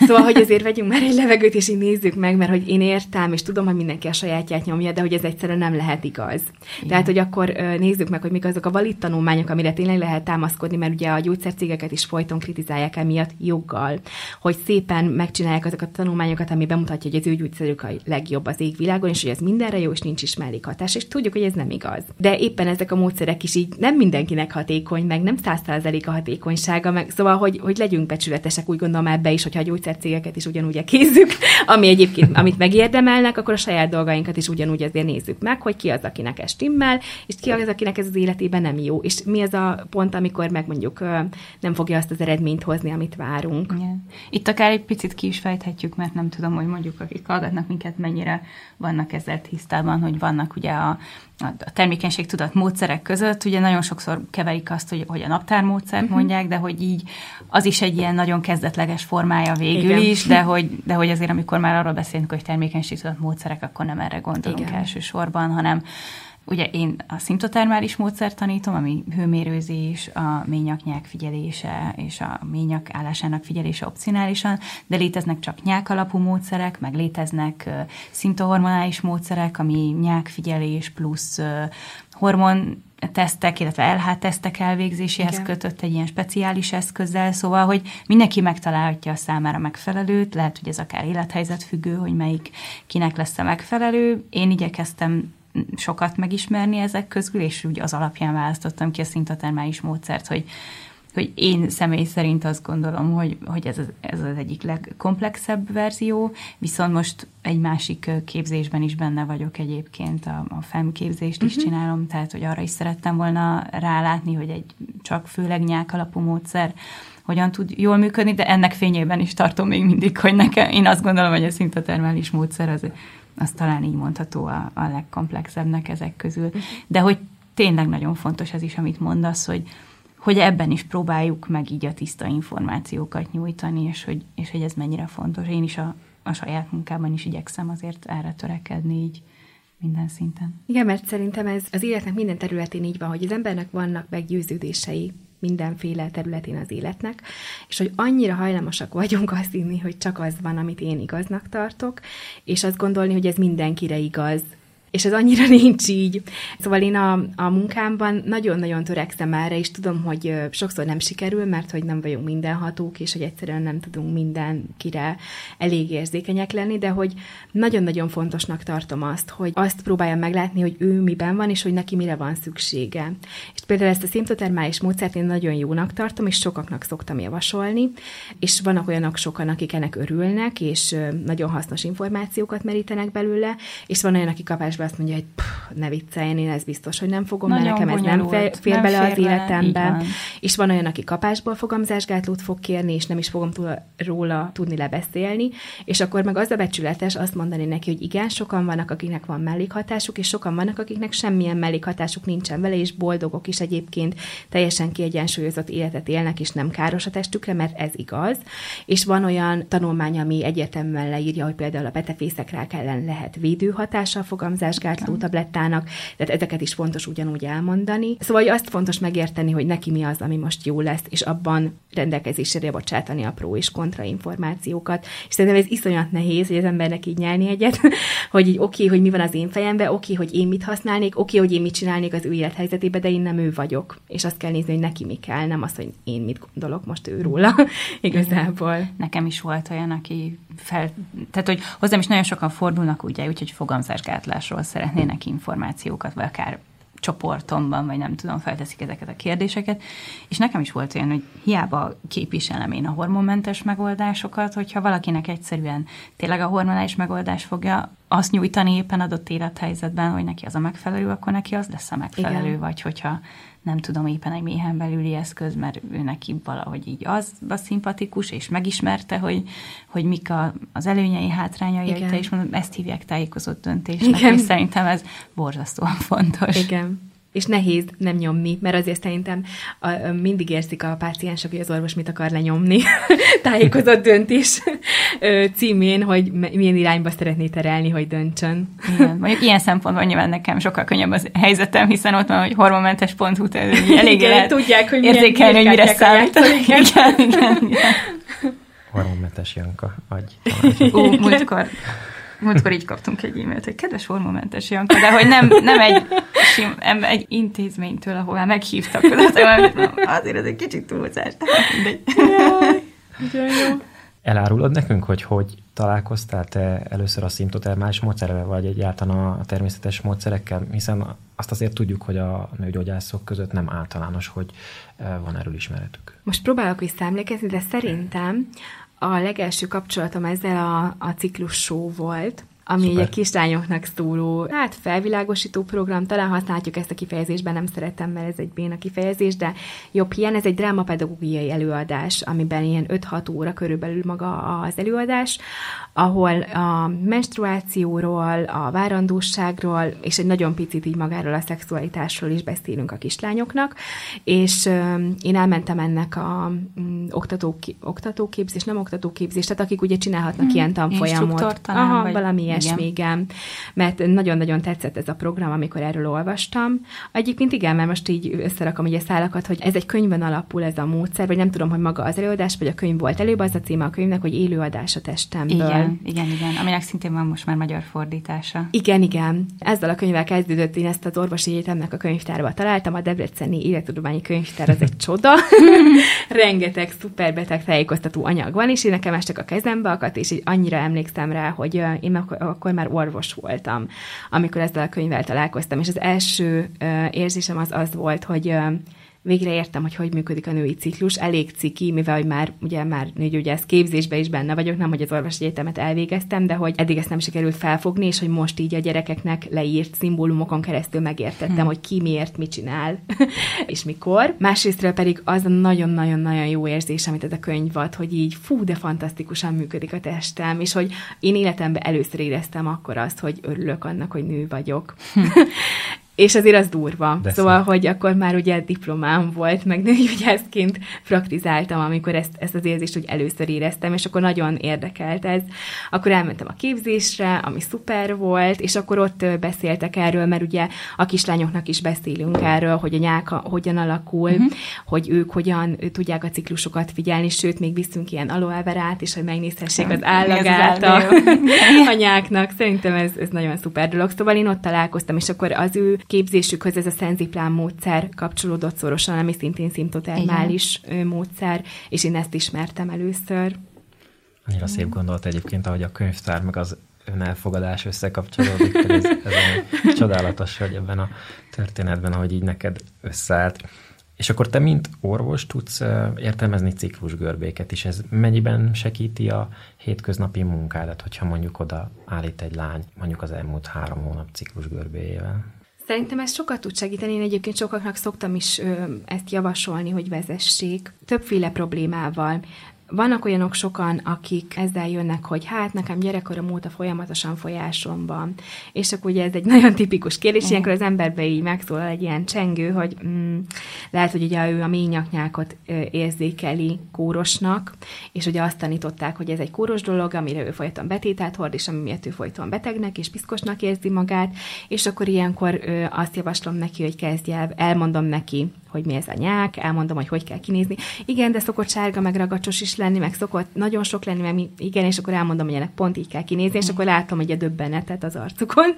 Szóval, hogy azért vegyünk már egy levegőt, és így nézzük meg, mert hogy én értem, és tudom, hogy mindenki a sajátját nyomja, de hogy ez egyszerűen nem lehet igaz. Igen. Tehát, hogy akkor nézzük meg, hogy mik azok a valid tanulmányok, amire tényleg lehet támaszkodni, mert ugye a gyógyszercégeket is folyton kritizálják emiatt joggal, hogy szépen megcsinálják azokat a tanulmányokat, ami bemutatja, hogy az ő gyógyszerük a legjobb az égvilágon, és hogy ez mindenre jó, és nincs is mellékhatás, és tudjuk, hogy ez nem igaz. De éppen ezek a módszerek is így nem mindenkinek hatékony, meg nem százszázalék a hatékonysága, meg szóval, hogy, hogy legyünk becsületesek, úgy gondolom ebbe is, hogyha a gyógyszercégeket is ugyanúgy kézzük, ami egyébként, amit megérdemelnek, akkor a saját dolgainkat is ugyanúgy azért nézzük meg, hogy ki az, akinek ez stimmel, és ki az, akinek ez az életében nem jó. És mi az a pont, amikor meg mondjuk nem fogja azt az eredményt hozni, hozni, amit várunk. Igen. Itt akár egy picit ki is fejthetjük, mert nem tudom, hogy mondjuk akik hallgatnak minket, mennyire vannak ezzel tisztában, hogy vannak ugye a, a termékenység tudat módszerek között, ugye nagyon sokszor keverik azt, hogy, hogy a naptármódszert uh-huh. mondják, de hogy így az is egy ilyen nagyon kezdetleges formája végül Igen. is, de hogy, de hogy azért amikor már arról beszélünk, hogy termékenység tudat módszerek, akkor nem erre gondolunk Igen. elsősorban, hanem Ugye én a szimptotermális módszert tanítom, ami hőmérőzés, a ményaknyák figyelése és a ményak állásának figyelése opcionálisan, de léteznek csak nyák alapú módszerek, meg léteznek uh, szimptohormonális módszerek, ami nyákfigyelés plusz uh, hormon tesztek, illetve LH tesztek elvégzéséhez Igen. kötött egy ilyen speciális eszközzel, szóval, hogy mindenki megtalálhatja a számára megfelelőt, lehet, hogy ez akár élethelyzet függő, hogy melyik kinek lesz a megfelelő. Én igyekeztem sokat megismerni ezek közül, és úgy az alapján választottam ki a szintotermális módszert, hogy hogy én személy szerint azt gondolom, hogy, hogy ez, az, ez az egyik legkomplexebb verzió, viszont most egy másik képzésben is benne vagyok egyébként, a, a FEM képzést is uh-huh. csinálom, tehát hogy arra is szerettem volna rálátni, hogy egy csak főleg nyák alapú módszer hogyan tud jól működni, de ennek fényében is tartom még mindig, hogy nekem, én azt gondolom, hogy a szintatermelés módszer az, az talán így mondható a, a legkomplexebbnek ezek közül. De hogy tényleg nagyon fontos ez is, amit mondasz, hogy, hogy ebben is próbáljuk meg így a tiszta információkat nyújtani, és hogy, és hogy ez mennyire fontos. Én is a, a saját munkában is igyekszem azért erre törekedni így minden szinten. Igen, mert szerintem ez az életnek minden területén így van, hogy az embernek vannak meggyőződései, mindenféle területén az életnek, és hogy annyira hajlamosak vagyunk azt hinni, hogy csak az van, amit én igaznak tartok, és azt gondolni, hogy ez mindenkire igaz, és ez annyira nincs így. Szóval én a, a munkámban nagyon-nagyon törekszem erre, és tudom, hogy sokszor nem sikerül, mert hogy nem vagyunk mindenhatók, és hogy egyszerűen nem tudunk mindenkire elég érzékenyek lenni, de hogy nagyon-nagyon fontosnak tartom azt, hogy azt próbáljam meglátni, hogy ő miben van, és hogy neki mire van szüksége. És például ezt a szimptotermális módszert én nagyon jónak tartom, és sokaknak szoktam javasolni, és vannak olyanok sokan, akik ennek örülnek, és nagyon hasznos információkat merítenek belőle, és van olyan, aki kapás azt mondja, hogy pff, ne vicceljen, én ez biztos, hogy nem fogom, Nagyon mert nekem ez nem fér, fér nem bele fér az életembe. És van olyan, aki kapásból fogamzásgátlót fog kérni, és nem is fogom túl, róla tudni lebeszélni, és akkor meg az a becsületes azt mondani neki, hogy igen, sokan vannak, akiknek van mellékhatásuk, és sokan vannak, akiknek semmilyen mellékhatásuk nincsen vele, és boldogok is egyébként teljesen kiegyensúlyozott életet élnek, és nem káros a testükre, mert ez igaz. És van olyan tanulmány, ami egyértelműen leírja, hogy például a betefészekre ellen lehet védőhatása a fogamzás mozgásgátló tablettának, tehát ezeket is fontos ugyanúgy elmondani. Szóval hogy azt fontos megérteni, hogy neki mi az, ami most jó lesz, és abban rendelkezésére bocsátani a pro és kontra információkat. És szerintem ez iszonyat nehéz, hogy az embernek így nyelni egyet, hogy így oké, okay, hogy mi van az én fejemben, oké, okay, hogy én mit használnék, oké, okay, hogy én mit csinálnék az ő élethelyzetében, de én nem ő vagyok. És azt kell nézni, hogy neki mi kell, nem az, hogy én mit gondolok most ő róla igazából. Nekem is volt olyan, aki fel, tehát hogy hozzám is nagyon sokan fordulnak ugye, úgyhogy fogamzásgátlásról szeretnének információkat, vagy akár csoportomban, vagy nem tudom, felteszik ezeket a kérdéseket, és nekem is volt olyan, hogy hiába képviselem én a hormonmentes megoldásokat, hogyha valakinek egyszerűen tényleg a hormonális megoldás fogja azt nyújtani éppen adott élethelyzetben, hogy neki az a megfelelő, akkor neki az lesz a megfelelő, Igen. vagy hogyha nem tudom, éppen egy méhen belüli eszköz, mert ő neki valahogy így az a szimpatikus, és megismerte, hogy, hogy mik a, az előnyei, hátrányai, te is mondod, ezt hívják tájékozott döntésnek, Igen. és szerintem ez borzasztóan fontos. Igen és nehéz nem nyomni, mert azért szerintem a, a, mindig érzik a páciensek, hogy az orvos mit akar lenyomni tájékozott döntés címén, hogy milyen irányba szeretné terelni, hogy döntsön. Igen. Mondjuk ilyen szempontból nyilván nekem sokkal könnyebb az helyzetem, hiszen ott van, hogy hormonmentes.hu, elég lehet tudják, hogy érzékelni, hogy mire számít. Igen, igen, igen. igen. Hormonmentes Janka, agy. Ó, múltkor Múltkor így kaptunk egy e-mailt, hogy kedves hormonmentes Janka, de hogy nem, nem egy, sim, egy intézménytől, ahová meghívtak. Azért ez egy kicsit túlzás. jó. Elárulod nekünk, hogy hogy találkoztál te először a szimptotermális módszerrel, vagy egyáltalán a természetes módszerekkel, hiszen azt azért tudjuk, hogy a nőgyógyászok között nem általános, hogy eh, van erről ismeretük. Most próbálok visszaemlékezni, de szerintem a legelső kapcsolatom ezzel a, a ciklus show volt, ami Szuper. egy kislányoknak szóló, hát felvilágosító program, talán használhatjuk ezt a kifejezésben, nem szeretem, mert ez egy béna kifejezés, de jobb ilyen, ez egy drámapedagógiai előadás, amiben ilyen 5-6 óra körülbelül maga az előadás, ahol a menstruációról, a várandóságról, és egy nagyon picit így magáról a szexualitásról is beszélünk a kislányoknak, és én elmentem ennek a mm, oktató, oktatóképzés, nem oktatóképzés, tehát akik ugye csinálhatnak hmm. ilyen tanfolyamot. Aha, valami igen. Mert nagyon-nagyon tetszett ez a program, amikor erről olvastam. Egyébként igen, mert most így összerakom ugye szálakat, hogy ez egy könyvben alapul ez a módszer, vagy nem tudom, hogy maga az előadás, vagy a könyv volt előbb, az a címe a könyvnek, hogy élőadás a testemből. Igen, igen, igen, aminek szintén van most már magyar fordítása. Igen, igen. Ezzel a könyvvel kezdődött, én ezt az orvosi egyetemnek a könyvtárba találtam, a Debreceni Élettudományi Könyvtár az egy csoda. Rengeteg szuperbeteg tájékoztató anyag van, és én nekem estek a kezembe akadt, és így annyira emlékszem rá, hogy én akkor már orvos voltam, amikor ezzel a könyvvel találkoztam, és az első érzésem az az volt, hogy végre értem, hogy hogy működik a női ciklus, elég ciki, mivel hogy már ugye már nőgyógyász képzésben is benne vagyok, nem hogy az orvosi egyetemet elvégeztem, de hogy eddig ezt nem sikerült felfogni, és hogy most így a gyerekeknek leírt szimbólumokon keresztül megértettem, hmm. hogy ki miért mit csinál, és mikor. Másrésztről pedig az a nagyon-nagyon-nagyon jó érzés, amit ez a könyv ad, hogy így fú, de fantasztikusan működik a testem, és hogy én életemben először éreztem akkor azt, hogy örülök annak, hogy nő vagyok. És azért az durva. De szóval, szó. hogy akkor már ugye diplomám volt, meg nőgyógyászként praktizáltam, amikor ezt, ezt az érzést hogy először éreztem, és akkor nagyon érdekelt ez. Akkor elmentem a képzésre, ami szuper volt, és akkor ott beszéltek erről, mert ugye a kislányoknak is beszélünk erről, hogy a nyáka hogyan alakul, uh-huh. hogy ők hogyan tudják a ciklusokat figyelni, sőt, még viszünk ilyen aloeverát is, hogy megnézhessék az állagát a, a nyáknak. Szerintem ez, ez nagyon szuper dolog. Szóval én ott találkoztam, és akkor az ő képzésükhöz ez a szenziplán módszer kapcsolódott szorosan, ami szintén szimptotermális Igen. módszer, és én ezt ismertem először. Annyira szép gondolat egyébként, ahogy a könyvtár meg az önelfogadás összekapcsolódik, ez, ez csodálatos, hogy ebben a történetben, ahogy így neked összeállt. És akkor te, mint orvos tudsz értelmezni ciklusgörbéket is. Ez mennyiben segíti a hétköznapi munkádat, hogyha mondjuk oda állít egy lány mondjuk az elmúlt három hónap ciklusgörbéjével? Szerintem ez sokat tud segíteni. Én egyébként sokaknak szoktam is ö, ezt javasolni, hogy vezessék. Többféle problémával. Vannak olyanok sokan, akik ezzel jönnek, hogy hát nekem gyerekkorom óta folyamatosan folyásom van. És akkor ugye ez egy nagyon tipikus kérdés, uh-huh. ilyenkor az emberbe így megszólal egy ilyen csengő, hogy mm, lehet, hogy ugye ő a ményaknyákot érzékeli kórosnak, és ugye azt tanították, hogy ez egy kóros dolog, amire ő folyton betételt hord, és ami miatt ő folyton betegnek és piszkosnak érzi magát, és akkor ilyenkor ö, azt javaslom neki, hogy kezdje el, elmondom neki, hogy mi ez a nyák, elmondom, hogy hogy kell kinézni. Igen, de szokott sárga, meg ragacsos is lenni, meg szokott nagyon sok lenni, mi, igen, és akkor elmondom, hogy ennek pont így kell kinézni, és akkor látom, hogy a döbbenetet az arcukon,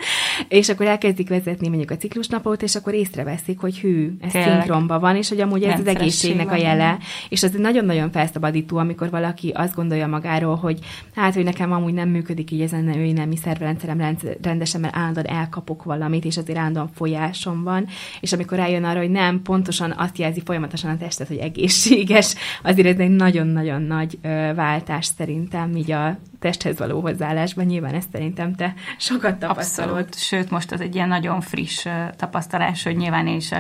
és akkor elkezdik vezetni mondjuk a ciklusnapot, és akkor észreveszik, hogy hű, ez Tényleg. szinkronban van, és hogy amúgy ez az egészségnek a jele, és az nagyon-nagyon felszabadító, amikor valaki azt gondolja magáról, hogy hát, hogy nekem amúgy nem működik így ezen a nemi szervrendszerem rendesen, mert állandóan elkapok valamit, és azért állandóan folyásom van, és amikor eljön arra, hogy nem, pontosan folyamatosan azt jelzi folyamatosan a testet, hogy egészséges, azért ez egy nagyon-nagyon nagy váltás szerintem, így a testhez való hozzáállásban. Nyilván ezt szerintem te sokat tapasztalod. Abszolút. Sőt, most az egy ilyen nagyon friss tapasztalás, hogy nyilván én is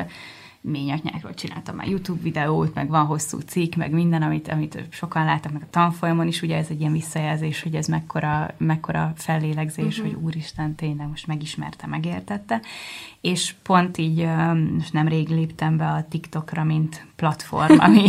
ményaknyákról csináltam már YouTube videót, meg van hosszú cikk, meg minden, amit, amit sokan láttak, meg a tanfolyamon is, ugye ez egy ilyen visszajelzés, hogy ez mekkora, mekkora fellélegzés, uh-huh. hogy úristen, tényleg most megismerte, megértette. És pont így, most nemrég léptem be a TikTokra, mint platform, ami,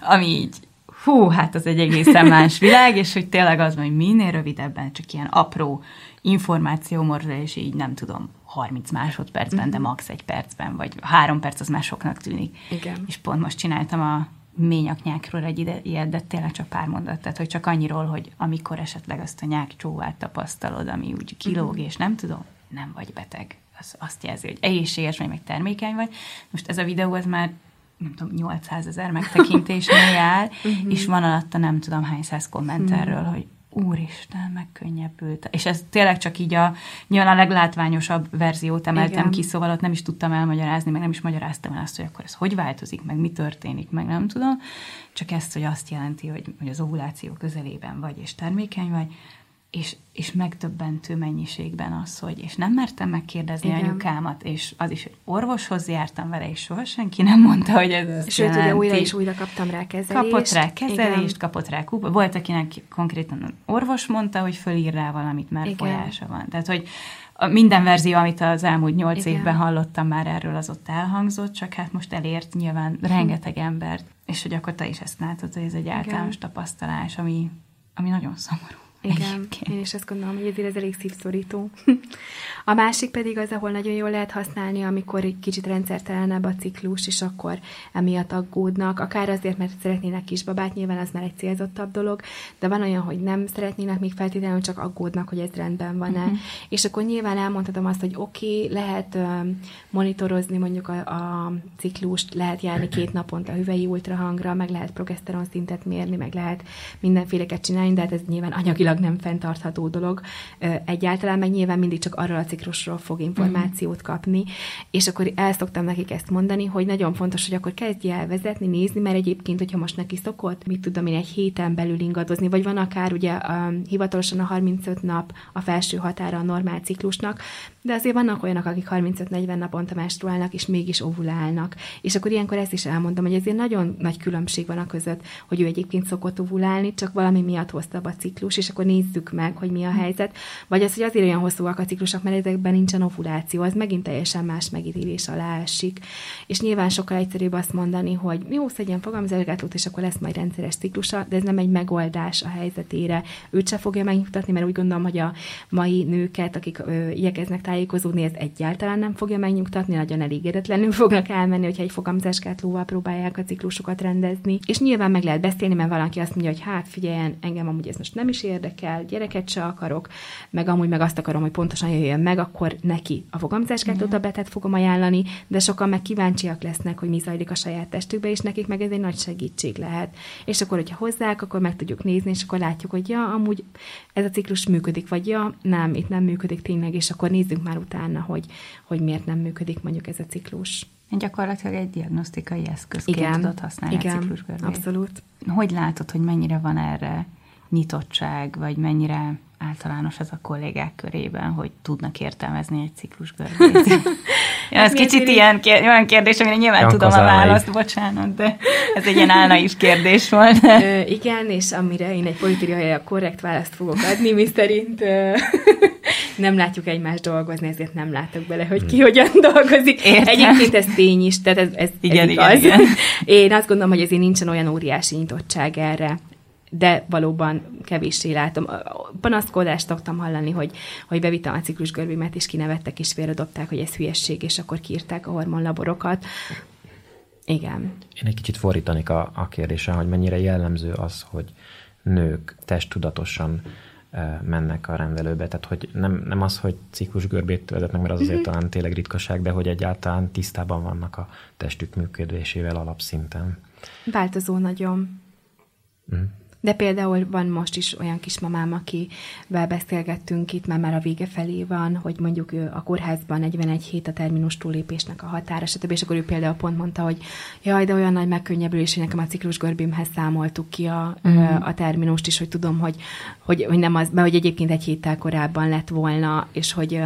ami így hú, hát az egy egészen más világ, és hogy tényleg az, hogy minél rövidebben, csak ilyen apró információ és így nem tudom, 30 másodpercben, uh-huh. de mhm. max. egy percben, vagy három perc az már soknak tűnik. Igen. És pont most csináltam a ményaknyákról egy ide, ilyet, de tényleg csak pár mondat, tehát hogy csak annyiról, hogy amikor esetleg azt a nyák csóvát tapasztalod, ami úgy kilóg, uh-huh. és nem tudom, nem vagy beteg. Az azt jelzi, hogy egészséges vagy, meg termékeny vagy. Most ez a videó az már nem tudom, 800 ezer megtekintésnél jár, uh-huh. és van alatta nem tudom hány száz komment erről, hogy úristen, megkönnyebbült. És ez tényleg csak így a, nyilván a leglátványosabb verziót emeltem Igen. ki, szóval ott nem is tudtam elmagyarázni, meg nem is magyaráztam el azt, hogy akkor ez hogy változik, meg mi történik, meg nem tudom. Csak ezt, hogy azt jelenti, hogy, hogy az ovuláció közelében vagy, és termékeny vagy, és, és megtöbbentő mennyiségben az, hogy, és nem mertem megkérdezni Igen. anyukámat, és az is, hogy orvoshoz jártam vele, és soha senki nem mondta, hogy ez ezt Sőt, jelenti. ugye újra és újra kaptam rá kezelést. Kapott rá kezelést, Igen. kapott rá kupa. Volt, akinek konkrétan orvos mondta, hogy fölír rá valamit, mert Igen. folyása van. Tehát, hogy minden verzió, amit az elmúlt nyolc Igen. évben hallottam már erről, az ott elhangzott, csak hát most elért nyilván hm. rengeteg embert, és hogy akkor te is ezt látod, hogy ez egy általános Igen. tapasztalás, ami, ami nagyon szomorú. Igen, én is ezt gondolom, hogy ezért ez elég szívszorító. A másik pedig az, ahol nagyon jól lehet használni, amikor egy kicsit rendszertelenebb a ciklus, és akkor emiatt aggódnak, akár azért, mert szeretnének kisbabát, nyilván az már egy célzottabb dolog, de van olyan, hogy nem szeretnének még feltétlenül, csak aggódnak, hogy ez rendben van-e. Uh-huh. És akkor nyilván elmondhatom azt, hogy oké, okay, lehet monitorozni mondjuk a, a ciklust, lehet járni két naponta hüvei ultrahangra, meg lehet progeszteron szintet mérni, meg lehet mindenféleket csinálni, de hát ez nyilván anyagilag biológiailag nem fenntartható dolog egyáltalán, meg nyilván mindig csak arról a ciklusról fog információt kapni, és akkor el szoktam nekik ezt mondani, hogy nagyon fontos, hogy akkor kezdj el vezetni, nézni, mert egyébként, hogyha most neki szokott, mit tudom én, egy héten belül ingadozni, vagy van akár ugye a, hivatalosan a 35 nap a felső határa a normál ciklusnak, de azért vannak olyanok, akik 35-40 naponta menstruálnak, és mégis ovulálnak. És akkor ilyenkor ezt is elmondom, hogy ezért nagyon nagy különbség van a között, hogy ő egyébként szokott ovulálni, csak valami miatt hoztabb a ciklus, és akkor nézzük meg, hogy mi a helyzet. Vagy az, hogy azért olyan hosszúak a ciklusok, mert ezekben nincsen ovuláció, az megint teljesen más megítélés alá esik. És nyilván sokkal egyszerűbb azt mondani, hogy jó, szedjen fogamzelgátlót, és akkor lesz majd rendszeres ciklusa, de ez nem egy megoldás a helyzetére. Őt se fogja megnyugtatni, mert úgy gondolom, hogy a mai nőket, akik ö, igyekeznek tájékozódni, ez egyáltalán nem fogja megnyugtatni, nagyon elégedetlenül fognak elmenni, hogyha egy fogamzásgátlóval próbálják a ciklusokat rendezni. És nyilván meg lehet beszélni, mert valaki azt mondja, hogy hát figyeljen, engem amúgy ez most nem is érdekel, gyereket se akarok, meg amúgy meg azt akarom, hogy pontosan jöjjön meg, akkor neki a fogamzásgátló tabletet fogom ajánlani, de sokan meg kíváncsiak lesznek, hogy mi zajlik a saját testükbe, és nekik meg ez egy nagy segítség lehet. És akkor, hogyha hozzák, akkor meg tudjuk nézni, és akkor látjuk, hogy ja, amúgy ez a ciklus működik, vagy ja, nem, itt nem működik tényleg, és akkor nézzük már utána, hogy, hogy miért nem működik mondjuk ez a ciklus. Gyakorlatilag egy diagnosztikai eszközként igen, tudod használni igen, a ciklusgörbét. abszolút. Hogy látod, hogy mennyire van erre nyitottság, vagy mennyire általános ez a kollégák körében, hogy tudnak értelmezni egy ciklusgörbét? ja, ez kicsit ilyen kér, olyan kérdés, amire nyilván Janka tudom a választ, bocsánat, de ez egy ilyen álnaív kérdés volt. Ö, igen, és amire én egy politikai korrekt választ fogok adni, mi szerint ö, nem látjuk egymást dolgozni, ezért nem látok bele, hogy ki hogyan dolgozik. Értem. Egyébként ez tény is, tehát ez, ez, igen, ez igaz. Igen, igen. Én azt gondolom, hogy azért nincsen olyan óriási nyitottság erre de valóban kevéssé látom. Panaszkodást szoktam hallani, hogy, hogy bevittem a ciklusgörbémet, és kinevettek, és félredobták, hogy ez hülyesség, és akkor kiírták a hormonlaborokat. Igen. Én egy kicsit fordítanék a, a kérdésen, hogy mennyire jellemző az, hogy nők testtudatosan mennek a rendelőbe. Tehát, hogy nem, nem az, hogy ciklusgörbét vezetnek, mert az azért uh-huh. talán tényleg ritkaság, de hogy egyáltalán tisztában vannak a testük működésével alapszinten. Változó nagyon. Uh-huh. De például van most is olyan kismamám, akivel beszélgettünk itt, mert már a vége felé van, hogy mondjuk ő a kórházban 41 hét a terminus túlépésnek a határa, stb. És akkor ő például pont mondta, hogy jaj, de olyan nagy megkönnyebbülés, hogy nekem a ciklus görbémhez számoltuk ki a, mm. a terminust is, hogy tudom, hogy, hogy, hogy nem az, mert hogy egyébként egy héttel korábban lett volna, és hogy,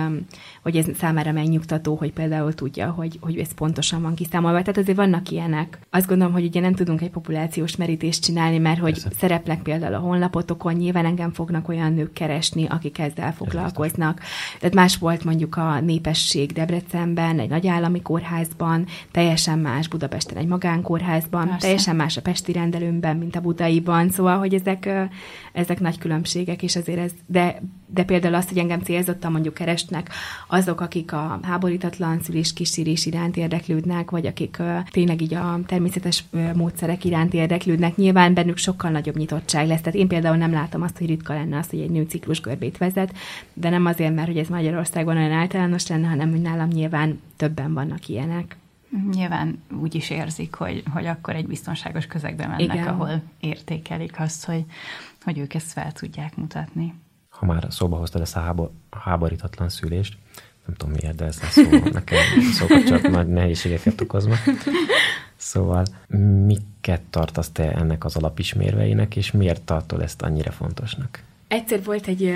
hogy ez számára megnyugtató, hogy például tudja, hogy, hogy ez pontosan van kiszámolva. Tehát azért vannak ilyenek. Azt gondolom, hogy ugye nem tudunk egy populációs merítést csinálni, mert hogy Persze. Szereplek például a honlapotokon, nyilván engem fognak olyan nők keresni, akik ezzel foglalkoznak. Tehát más volt mondjuk a népesség Debrecenben, egy nagyállami kórházban, teljesen más Budapesten egy magánkórházban, Persze. teljesen más a pesti rendelőmben, mint a budaiban, szóval, hogy ezek, ezek nagy különbségek, és azért ez, de, de például azt, hogy engem célzottan mondjuk keresnek azok, akik a háborítatlan szülés kísérés iránt érdeklődnek, vagy akik tényleg így a természetes módszerek iránt érdeklődnek, nyilván bennük sokkal nagyobb nyitottság lesz. Tehát én például nem látom azt, hogy ritka lenne az, hogy egy nő ciklusgörbét vezet, de nem azért, mert hogy ez Magyarországon olyan általános lenne, hanem hogy nálam nyilván többen vannak ilyenek. Nyilván úgy is érzik, hogy, hogy akkor egy biztonságos közegbe mennek, Igen. ahol értékelik azt, hogy, hogy ők ezt fel tudják mutatni ha már szóba hoztad ezt a hábor, háborítatlan szülést, nem tudom miért, de ez a szó nekem szókapcsolat nagy nehézségeket okozva. Szóval miket tartasz te ennek az alapismérveinek, és miért tartod ezt annyira fontosnak? Egyszer volt egy uh,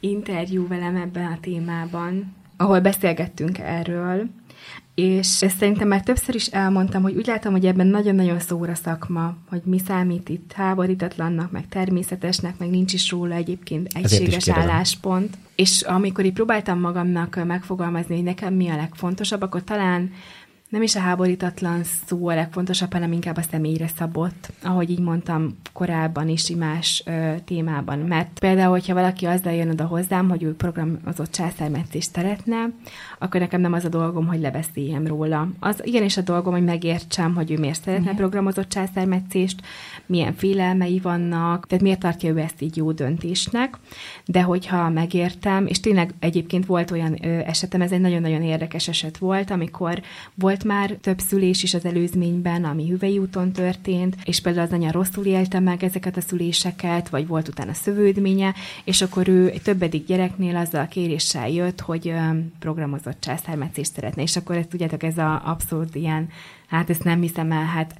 interjú velem ebben a témában, ahol beszélgettünk erről, és ezt szerintem már többször is elmondtam, hogy úgy látom, hogy ebben nagyon-nagyon szóra szakma, hogy mi számít itt háborítatlannak, meg természetesnek, meg nincs is róla egyébként egységes álláspont. És amikor így próbáltam magamnak megfogalmazni, hogy nekem mi a legfontosabb, akkor talán nem is a háborítatlan szó a legfontosabb, hanem inkább a személyre szabott, ahogy így mondtam korábban is más ö, témában. Mert például, hogyha valaki azzal jön oda hozzám, hogy ő programozott császármetszést szeretne, akkor nekem nem az a dolgom, hogy lebeszéljem róla. Az igenis a dolgom, hogy megértsem, hogy ő miért szeretne Igen. programozott császármetszést, milyen félelmei vannak, tehát miért tartja ő ezt így jó döntésnek. De hogyha megértem, és tényleg egyébként volt olyan esetem, ez egy nagyon-nagyon érdekes eset volt, amikor volt már több szülés is az előzményben, ami hüvei úton történt, és például az anya rosszul élte meg ezeket a szüléseket, vagy volt utána szövődménye, és akkor ő egy többedik gyereknél azzal a kéréssel jött, hogy programozott császármetszést szeretne, és akkor ezt tudjátok, ez a abszurd ilyen hát ezt nem hiszem el, hát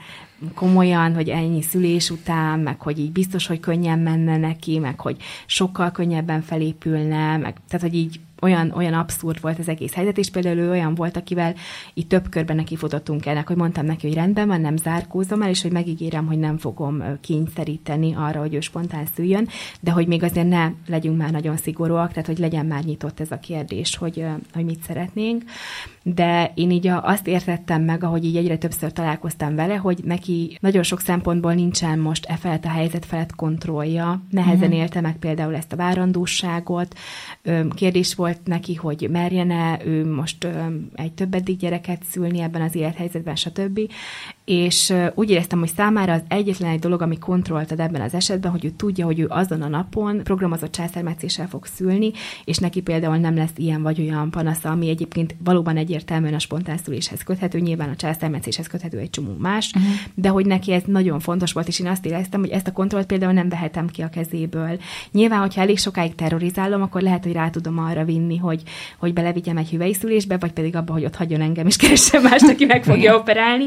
komolyan, hogy ennyi szülés után, meg hogy így biztos, hogy könnyen menne neki, meg hogy sokkal könnyebben felépülne, meg tehát, hogy így olyan, olyan abszurd volt az egész helyzet, és például ő olyan volt, akivel így több körben neki futottunk ennek, hogy mondtam neki, hogy rendben van, nem zárkózom el, és hogy megígérem, hogy nem fogom kényszeríteni arra, hogy ő spontán szüljön, de hogy még azért ne legyünk már nagyon szigorúak, tehát hogy legyen már nyitott ez a kérdés, hogy, hogy mit szeretnénk. De én így azt értettem meg, ahogy így egyre többször találkoztam vele, hogy neki nagyon sok szempontból nincsen most e felett a helyzet felett kontrollja. Nehezen mm-hmm. élte meg például ezt a várandóságot. Kérdés volt neki, hogy merjene ő most egy többedik gyereket szülni ebben az élethelyzetben, stb és úgy éreztem, hogy számára az egyetlen egy dolog, ami kontrolltad ebben az esetben, hogy ő tudja, hogy ő azon a napon programozott császármetszéssel fog szülni, és neki például nem lesz ilyen vagy olyan panasza, ami egyébként valóban egyértelműen a spontán szüléshez köthető, nyilván a császármetszéshez köthető egy csomó más, uh-huh. de hogy neki ez nagyon fontos volt, és én azt éreztem, hogy ezt a kontrollt például nem vehetem ki a kezéből. Nyilván, hogyha elég sokáig terrorizálom, akkor lehet, hogy rá tudom arra vinni, hogy, hogy belevigyem egy hüvelyszülésbe, vagy pedig abba, hogy ott hagyjon engem, és keressen mást, aki meg fogja operálni.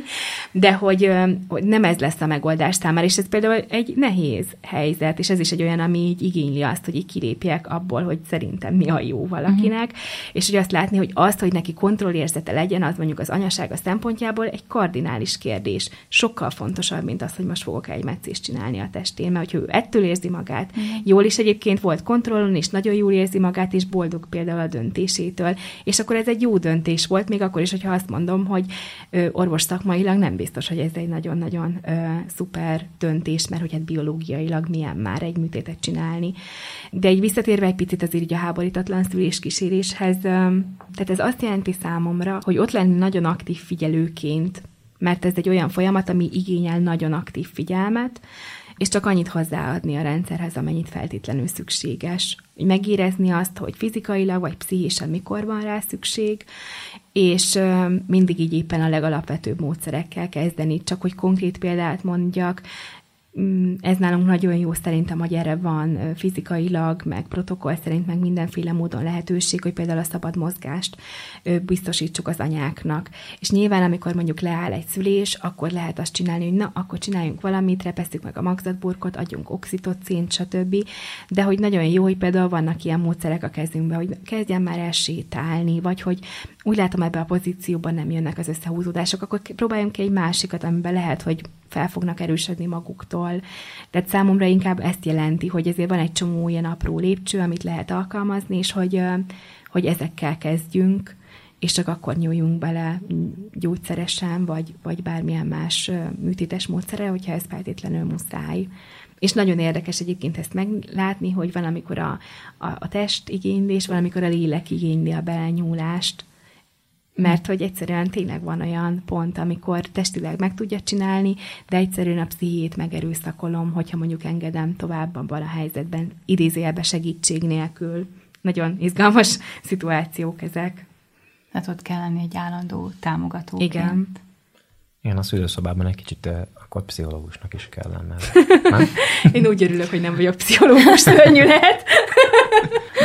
De hogy, hogy nem ez lesz a megoldás számára, és ez például egy nehéz helyzet, és ez is egy olyan, ami így igényli azt, hogy így kilépjek abból, hogy szerintem mi a jó valakinek, uh-huh. és hogy azt látni, hogy azt, hogy neki kontrollérzete legyen, az mondjuk az anyasága szempontjából egy kardinális kérdés. Sokkal fontosabb, mint az, hogy most fogok egy meccést csinálni a testén, mert hogyha ő ettől érzi magát, uh-huh. jól is egyébként volt kontrollon, és nagyon jól érzi magát, és boldog például a döntésétől, és akkor ez egy jó döntés volt, még akkor is, hogyha azt mondom, hogy orvos szakmailag nem biztos, biztos, hogy ez egy nagyon-nagyon ö, szuper döntés, mert hogy hát biológiailag milyen már egy műtétet csinálni. De egy visszatérve egy picit az így a háborítatlan szülés kíséréshez, ö, tehát ez azt jelenti számomra, hogy ott lenni nagyon aktív figyelőként, mert ez egy olyan folyamat, ami igényel nagyon aktív figyelmet, és csak annyit hozzáadni a rendszerhez, amennyit feltétlenül szükséges. Megérezni azt, hogy fizikailag vagy pszichésen mikor van rá szükség, és mindig így éppen a legalapvetőbb módszerekkel kezdeni. Csak hogy konkrét példát mondjak, ez nálunk nagyon jó szerintem, hogy erre van fizikailag, meg protokoll szerint, meg mindenféle módon lehetőség, hogy például a szabad mozgást biztosítsuk az anyáknak. És nyilván, amikor mondjuk leáll egy szülés, akkor lehet azt csinálni, hogy na, akkor csináljunk valamit, repesszük meg a magzatburkot, adjunk oxitocint, stb. De hogy nagyon jó, hogy például vannak ilyen módszerek a kezünkben, hogy kezdjen már el sétálni, vagy hogy úgy látom ebbe a pozícióban nem jönnek az összehúzódások, akkor próbáljunk ki egy másikat, amiben lehet, hogy fel fognak erősödni maguktól. Tehát számomra inkább ezt jelenti, hogy ezért van egy csomó ilyen apró lépcső, amit lehet alkalmazni, és hogy, hogy ezekkel kezdjünk, és csak akkor nyúljunk bele gyógyszeresen, vagy, vagy bármilyen más műtétes módszere, hogyha ez feltétlenül muszáj. És nagyon érdekes egyébként ezt meglátni, hogy van, amikor a, a, a test igénylés, van, amikor a lélek igényli a belenyúlást, mert hogy egyszerűen tényleg van olyan pont, amikor testileg meg tudja csinálni, de egyszerűen a pszichét megerőszakolom, hogyha mondjuk engedem tovább abban a helyzetben, idézélbe segítség nélkül. Nagyon izgalmas szituációk ezek. Tehát ott kell lenni egy állandó támogató. Igen. Igen, a szülőszobában egy kicsit akkor pszichológusnak is kell lenne. Én úgy örülök, hogy nem vagyok pszichológus, szörnyű lehet.